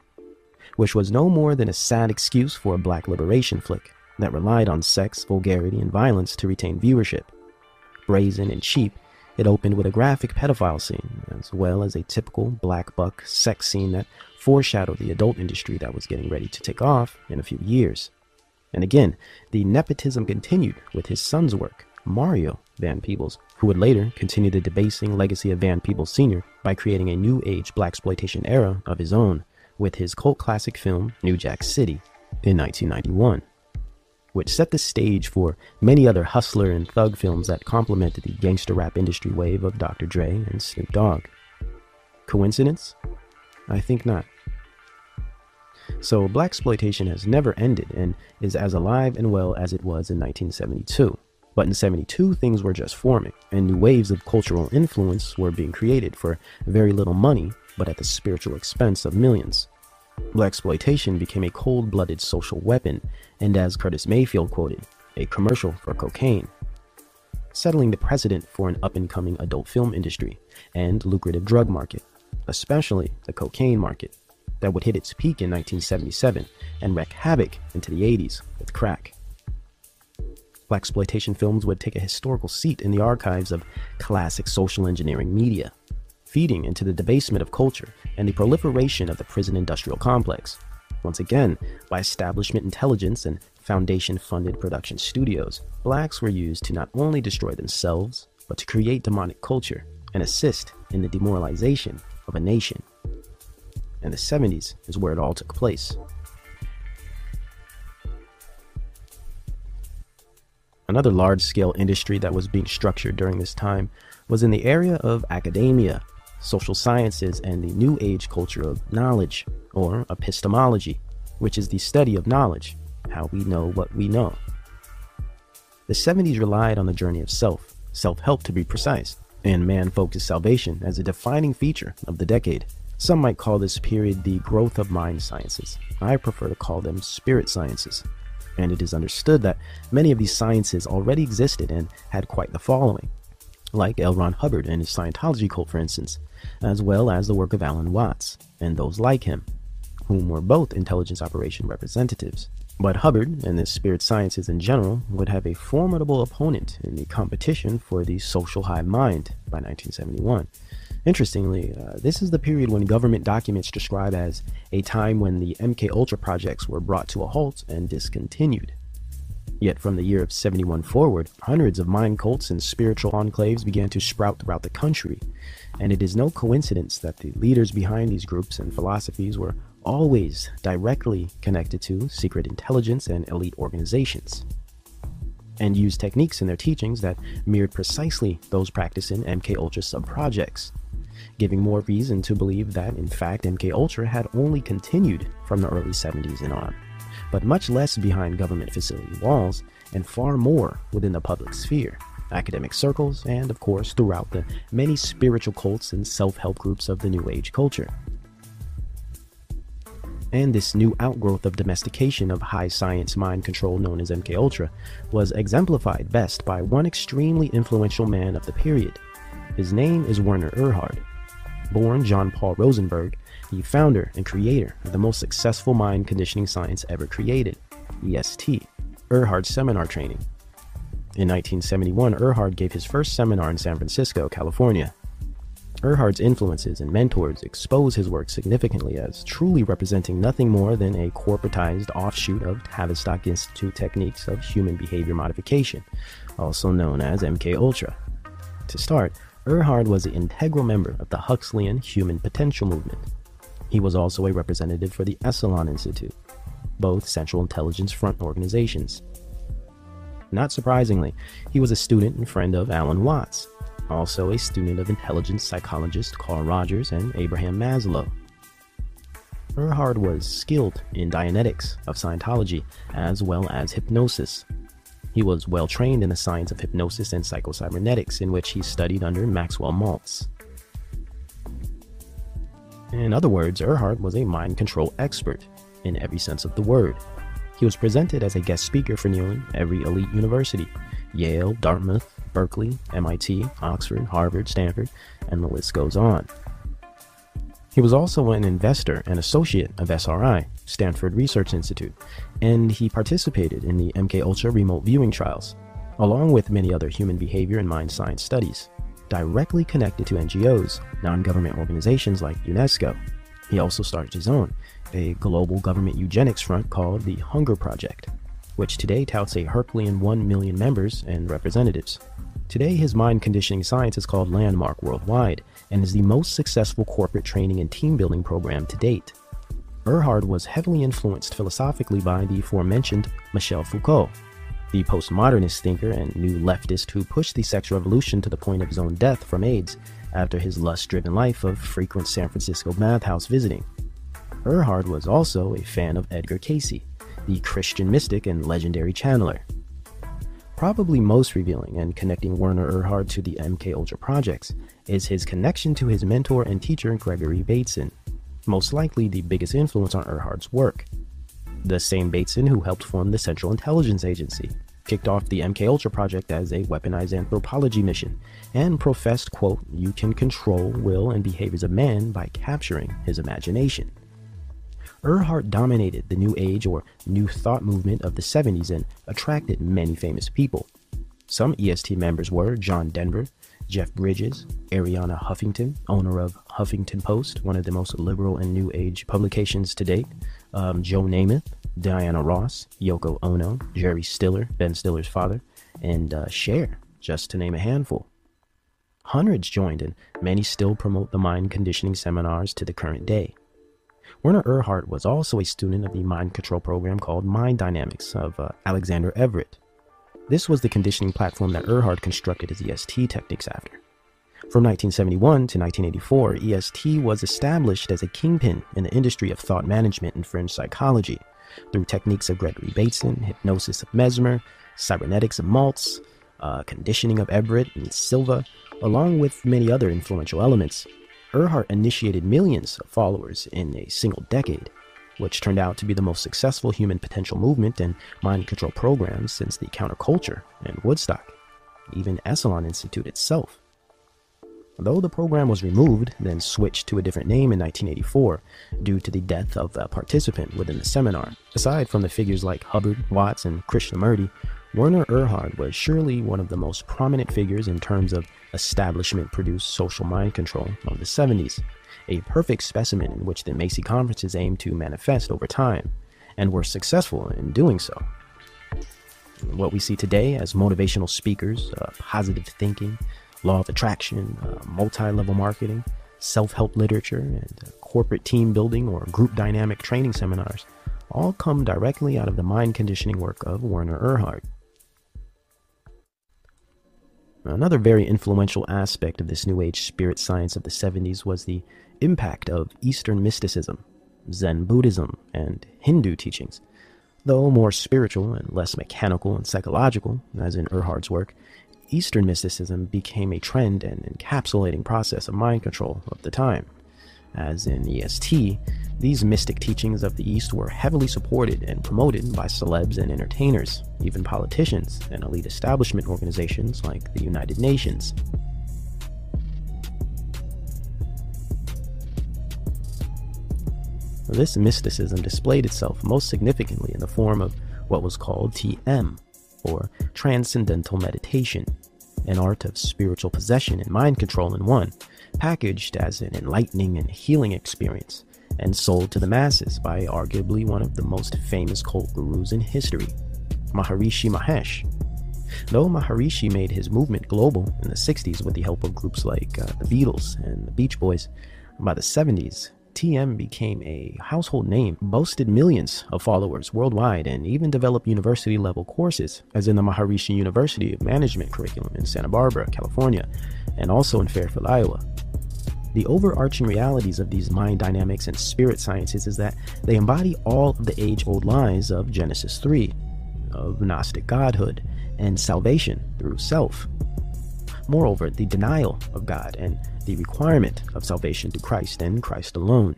which was no more than a sad excuse for a black liberation flick that relied on sex, vulgarity, and violence to retain viewership. Brazen and cheap, it opened with a graphic pedophile scene, as well as a typical black buck sex scene that foreshadowed the adult industry that was getting ready to take off in a few years. And again, the nepotism continued with his son's work, Mario Van Peebles, who would later continue the debasing legacy of Van Peebles Sr. by creating a new age blaxploitation era of his own with his cult classic film New Jack City in 1991, which set the stage for many other hustler and thug films that complemented the gangster rap industry wave of Dr. Dre and Snoop Dogg. Coincidence? I think not. So, blaxploitation has never ended and is as alive and well as it was in 1972. But in 72, things were just forming, and new waves of cultural influence were being created for very little money, but at the spiritual expense of millions. Blaxploitation became a cold blooded social weapon, and as Curtis Mayfield quoted, a commercial for cocaine, settling the precedent for an up and coming adult film industry and lucrative drug market, especially the cocaine market, that would hit its peak in 1977 and wreak havoc into the 80s with crack blaxploitation films would take a historical seat in the archives of classic social engineering media, feeding into the debasement of culture and the proliferation of the prison industrial complex. Once again, by establishment intelligence and foundation funded production studios, blacks were used to not only destroy themselves, but to create demonic culture and assist in the demoralization of a nation. And the 70s is where it all took place. Another large scale industry that was being structured during this time was in the area of academia, social sciences, and the new age culture of knowledge, or epistemology, which is the study of knowledge, how we know what we know. The 70s relied on the journey of self, self help to be precise, and man focused salvation as a defining feature of the decade. Some might call this period the growth of mind sciences. I prefer to call them spirit sciences and it is understood that many of these sciences already existed and had quite the following, like L. Ron Hubbard and his Scientology cult, for instance, as well as the work of Alan Watts and those like him, whom were both intelligence operation representatives. But Hubbard and the spirit sciences in general would have a formidable opponent in the competition for the social hive mind by 1971 Interestingly, uh, this is the period when government documents describe as a time when the MK Ultra projects were brought to a halt and discontinued. Yet from the year of 71 forward, hundreds of mind cults and spiritual enclaves began to sprout throughout the country, and it is no coincidence that the leaders behind these groups and philosophies were always directly connected to secret intelligence and elite organizations, and used techniques in their teachings that mirrored precisely those practiced in MK Ultra sub projects giving more reason to believe that, in fact, MK Ultra had only continued from the early 70s and on, but much less behind government facility walls and far more within the public sphere, academic circles, and of course throughout the many spiritual cults and self help groups of the New Age culture. And this new outgrowth of domestication of high science mind control known as MK Ultra was exemplified best by one extremely influential man of the period. His name is Werner Erhard, born John Paul Rosenberg, the founder and creator of the most successful mind conditioning science ever created, EST, Erhard Seminar Training. In 1971, Erhard gave his first seminar in San Francisco, California. Erhard's influences and mentors expose his work significantly as truly representing nothing more than a corporatized offshoot of Tavistock Institute techniques of human behavior modification, also known as MK Ultra. To start, Erhard was an integral member of the Huxleyan Human Potential Movement. He was also a representative for the Esalen Institute, both Central Intelligence Front organizations. Not surprisingly, he was a student and friend of Alan Watts, also a student of intelligence psychologist Carl Rogers and Abraham Maslow. Erhard was skilled in Dianetics of Scientology as well as hypnosis. He was well trained in the science of hypnosis and psychocybernetics, in which he studied under Maxwell Maltz. In other words, Erhard was a mind control expert in every sense of the word. He was presented as a guest speaker for nearly every elite university Yale, Dartmouth, Berkeley, MIT, Oxford, Harvard, Stanford, and the list goes on. He was also an investor and associate of SRI, Stanford Research Institute, and he participated in the MK Ultra remote viewing trials, along with many other human behavior and mind science studies, directly connected to NGOs, non-government organizations like UNESCO. He also started his own, a global government eugenics front called the Hunger Project, which today touts a Herculean 1 million members and representatives. Today, his mind conditioning science is called Landmark Worldwide and is the most successful corporate training and team building program to date. Erhard was heavily influenced philosophically by the aforementioned Michel Foucault, the postmodernist thinker and new leftist who pushed the sex revolution to the point of his own death from AIDS after his lust driven life of frequent San Francisco bathhouse visiting. Erhard was also a fan of Edgar Cayce, the Christian mystic and legendary channeler. Probably most revealing and connecting Werner Erhard to the MK Ultra projects is his connection to his mentor and teacher Gregory Bateson, most likely the biggest influence on Erhard's work. The same Bateson who helped form the Central Intelligence Agency, kicked off the MK Ultra project as a weaponized anthropology mission, and professed, quote, you can control will and behaviors of man by capturing his imagination. Erhard dominated the New Age or New Thought movement of the 70s and attracted many famous people. Some EST members were John Denver, Jeff Bridges, Arianna Huffington, owner of Huffington Post, one of the most liberal and New Age publications to date, um, Joe Namath, Diana Ross, Yoko Ono, Jerry Stiller, Ben Stiller's father, and uh, Cher, just to name a handful. Hundreds joined, and many still promote the mind conditioning seminars to the current day. Werner Erhard was also a student of the mind control program called Mind Dynamics of uh, Alexander Everett. This was the conditioning platform that Erhard constructed his EST techniques after. From 1971 to 1984, EST was established as a kingpin in the industry of thought management and fringe psychology through techniques of Gregory Bateson, hypnosis of Mesmer, cybernetics of Maltz, uh, conditioning of Everett and Silva, along with many other influential elements. Erhard initiated millions of followers in a single decade, which turned out to be the most successful human potential movement and mind control program since the counterculture and Woodstock, even Esalen Institute itself. Though the program was removed, then switched to a different name in 1984 due to the death of a participant within the seminar. Aside from the figures like Hubbard, Watts, and Krishnamurti, Werner Erhard was surely one of the most prominent figures in terms of establishment produced social mind control of the 70s, a perfect specimen in which the Macy conferences aimed to manifest over time, and were successful in doing so. What we see today as motivational speakers, uh, positive thinking, law of attraction, uh, multi level marketing, self help literature, and uh, corporate team building or group dynamic training seminars all come directly out of the mind conditioning work of Werner Erhard. Another very influential aspect of this New Age spirit science of the 70s was the impact of Eastern mysticism, Zen Buddhism, and Hindu teachings. Though more spiritual and less mechanical and psychological, as in Erhard's work, Eastern mysticism became a trend and encapsulating process of mind control of the time. As in EST, these mystic teachings of the East were heavily supported and promoted by celebs and entertainers, even politicians and elite establishment organizations like the United Nations. This mysticism displayed itself most significantly in the form of what was called TM, or Transcendental Meditation, an art of spiritual possession and mind control in one, packaged as an enlightening and healing experience, and sold to the masses by arguably one of the most famous cult gurus in history, Maharishi Mahesh. Though Maharishi made his movement global in the 60s with the help of groups like uh, the Beatles and the Beach Boys, by the 70s, TM became a household name, boasted millions of followers worldwide, and even developed university level courses, as in the Maharishi University of Management curriculum in Santa Barbara, California, and also in Fairfield, Iowa. The overarching realities of these mind dynamics and spirit sciences is that they embody all of the age old lies of Genesis 3, of Gnostic godhood, and salvation through self. Moreover, the denial of God and the requirement of salvation through Christ and Christ alone.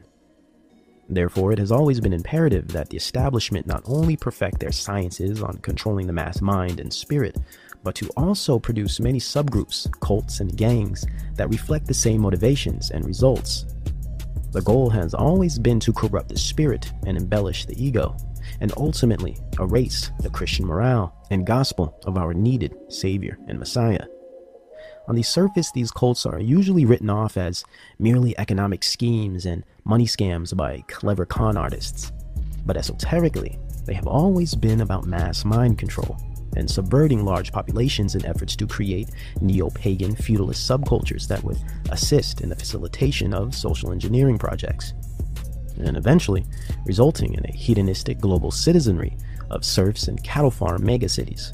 Therefore, it has always been imperative that the establishment not only perfect their sciences on controlling the mass mind and spirit, but to also produce many subgroups, cults, and gangs that reflect the same motivations and results. The goal has always been to corrupt the spirit and embellish the ego, and ultimately erase the Christian morale and gospel of our needed Savior and Messiah. On the surface, these cults are usually written off as merely economic schemes and money scams by clever con artists. But esoterically, they have always been about mass mind control and subverting large populations in efforts to create neo pagan feudalist subcultures that would assist in the facilitation of social engineering projects. And eventually, resulting in a hedonistic global citizenry of serfs and cattle farm megacities.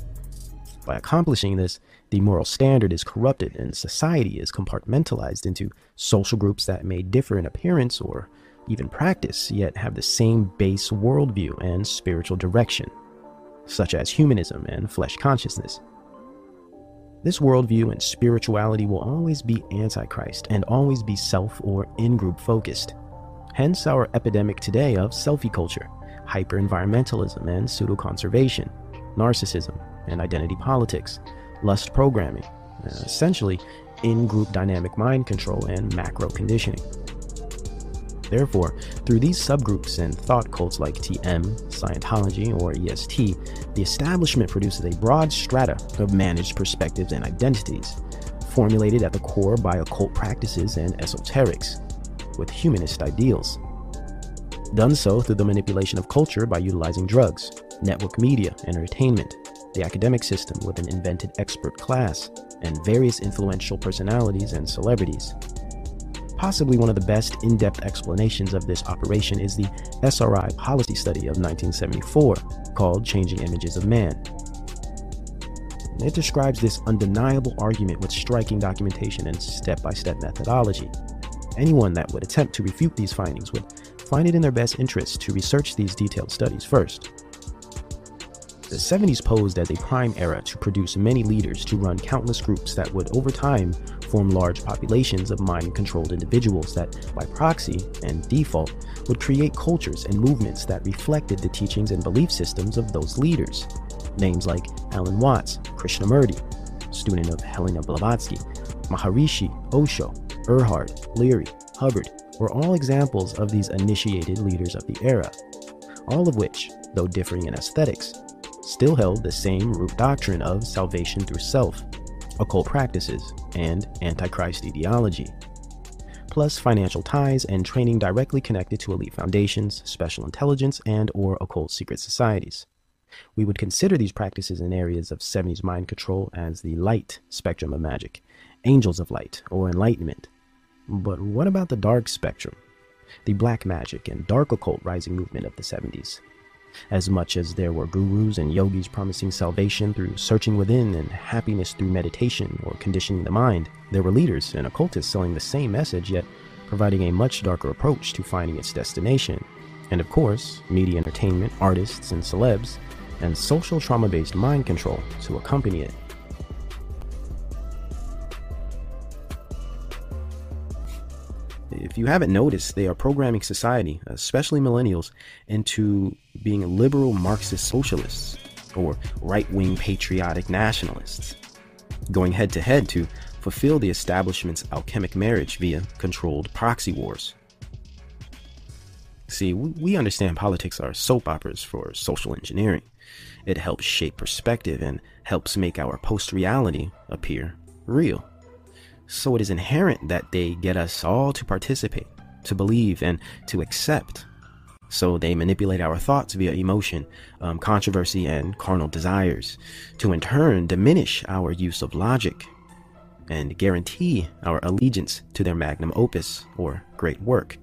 By accomplishing this, the moral standard is corrupted and society is compartmentalized into social groups that may differ in appearance or even practice, yet have the same base worldview and spiritual direction, such as humanism and flesh consciousness. This worldview and spirituality will always be antichrist and always be self or in group focused. Hence, our epidemic today of selfie culture, hyper environmentalism and pseudo conservation, narcissism, and identity politics, lust programming, uh, essentially in group dynamic mind control and macro conditioning. Therefore, through these subgroups and thought cults like TM, Scientology, or EST, the establishment produces a broad strata of managed perspectives and identities, formulated at the core by occult practices and esoterics, with humanist ideals. Done so through the manipulation of culture by utilizing drugs, network media, entertainment, the academic system with an invented expert class, and various influential personalities and celebrities. Possibly one of the best in depth explanations of this operation is the SRI policy study of 1974 called Changing Images of Man. It describes this undeniable argument with striking documentation and step by step methodology. Anyone that would attempt to refute these findings would find it in their best interest to research these detailed studies first. The 70s posed as a prime era to produce many leaders to run countless groups that would over time form large populations of mind controlled individuals that, by proxy and default, would create cultures and movements that reflected the teachings and belief systems of those leaders. Names like Alan Watts, Krishnamurti, student of Helena Blavatsky, Maharishi, Osho, Erhard, Leary, Hubbard were all examples of these initiated leaders of the era, all of which, though differing in aesthetics, still held the same root doctrine of salvation through self, occult practices, and antichrist ideology, plus financial ties and training directly connected to elite foundations, special intelligence, and or occult secret societies. We would consider these practices in areas of 70s mind control as the light spectrum of magic, angels of light, or enlightenment. But what about the dark spectrum? The black magic and dark occult rising movement of the 70s, as much as there were gurus and yogis promising salvation through searching within and happiness through meditation or conditioning the mind, there were leaders and occultists selling the same message yet providing a much darker approach to finding its destination. And of course, media entertainment, artists, and celebs, and social trauma based mind control to accompany it. If you haven't noticed, they are programming society, especially millennials, into being liberal Marxist socialists or right wing patriotic nationalists, going head to head to fulfill the establishment's alchemic marriage via controlled proxy wars. See, we understand politics are soap operas for social engineering. It helps shape perspective and helps make our post reality appear real. So it is inherent that they get us all to participate, to believe, and to accept. So they manipulate our thoughts via emotion, um, controversy, and carnal desires, to in turn diminish our use of logic and guarantee our allegiance to their magnum opus or great work.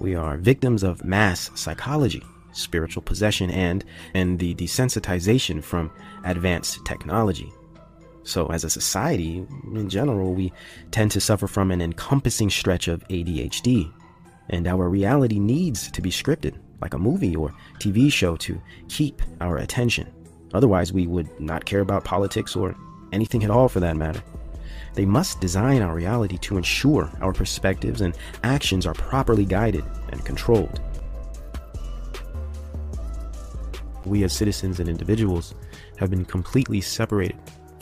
We are victims of mass psychology, spiritual possession, and, and the desensitization from advanced technology. So, as a society, in general, we tend to suffer from an encompassing stretch of ADHD, and our reality needs to be scripted, like a movie or TV show, to keep our attention. Otherwise, we would not care about politics or anything at all for that matter. They must design our reality to ensure our perspectives and actions are properly guided and controlled. We, as citizens and individuals, have been completely separated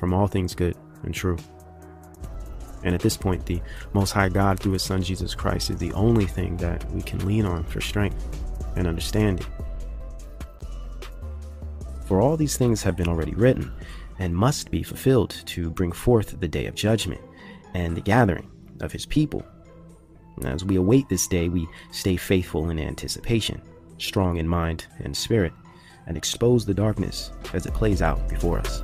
from all things good and true. And at this point, the Most High God, through His Son Jesus Christ, is the only thing that we can lean on for strength and understanding. For all these things have been already written and must be fulfilled to bring forth the day of judgment and the gathering of His people. As we await this day, we stay faithful in anticipation, strong in mind and spirit, and expose the darkness as it plays out before us.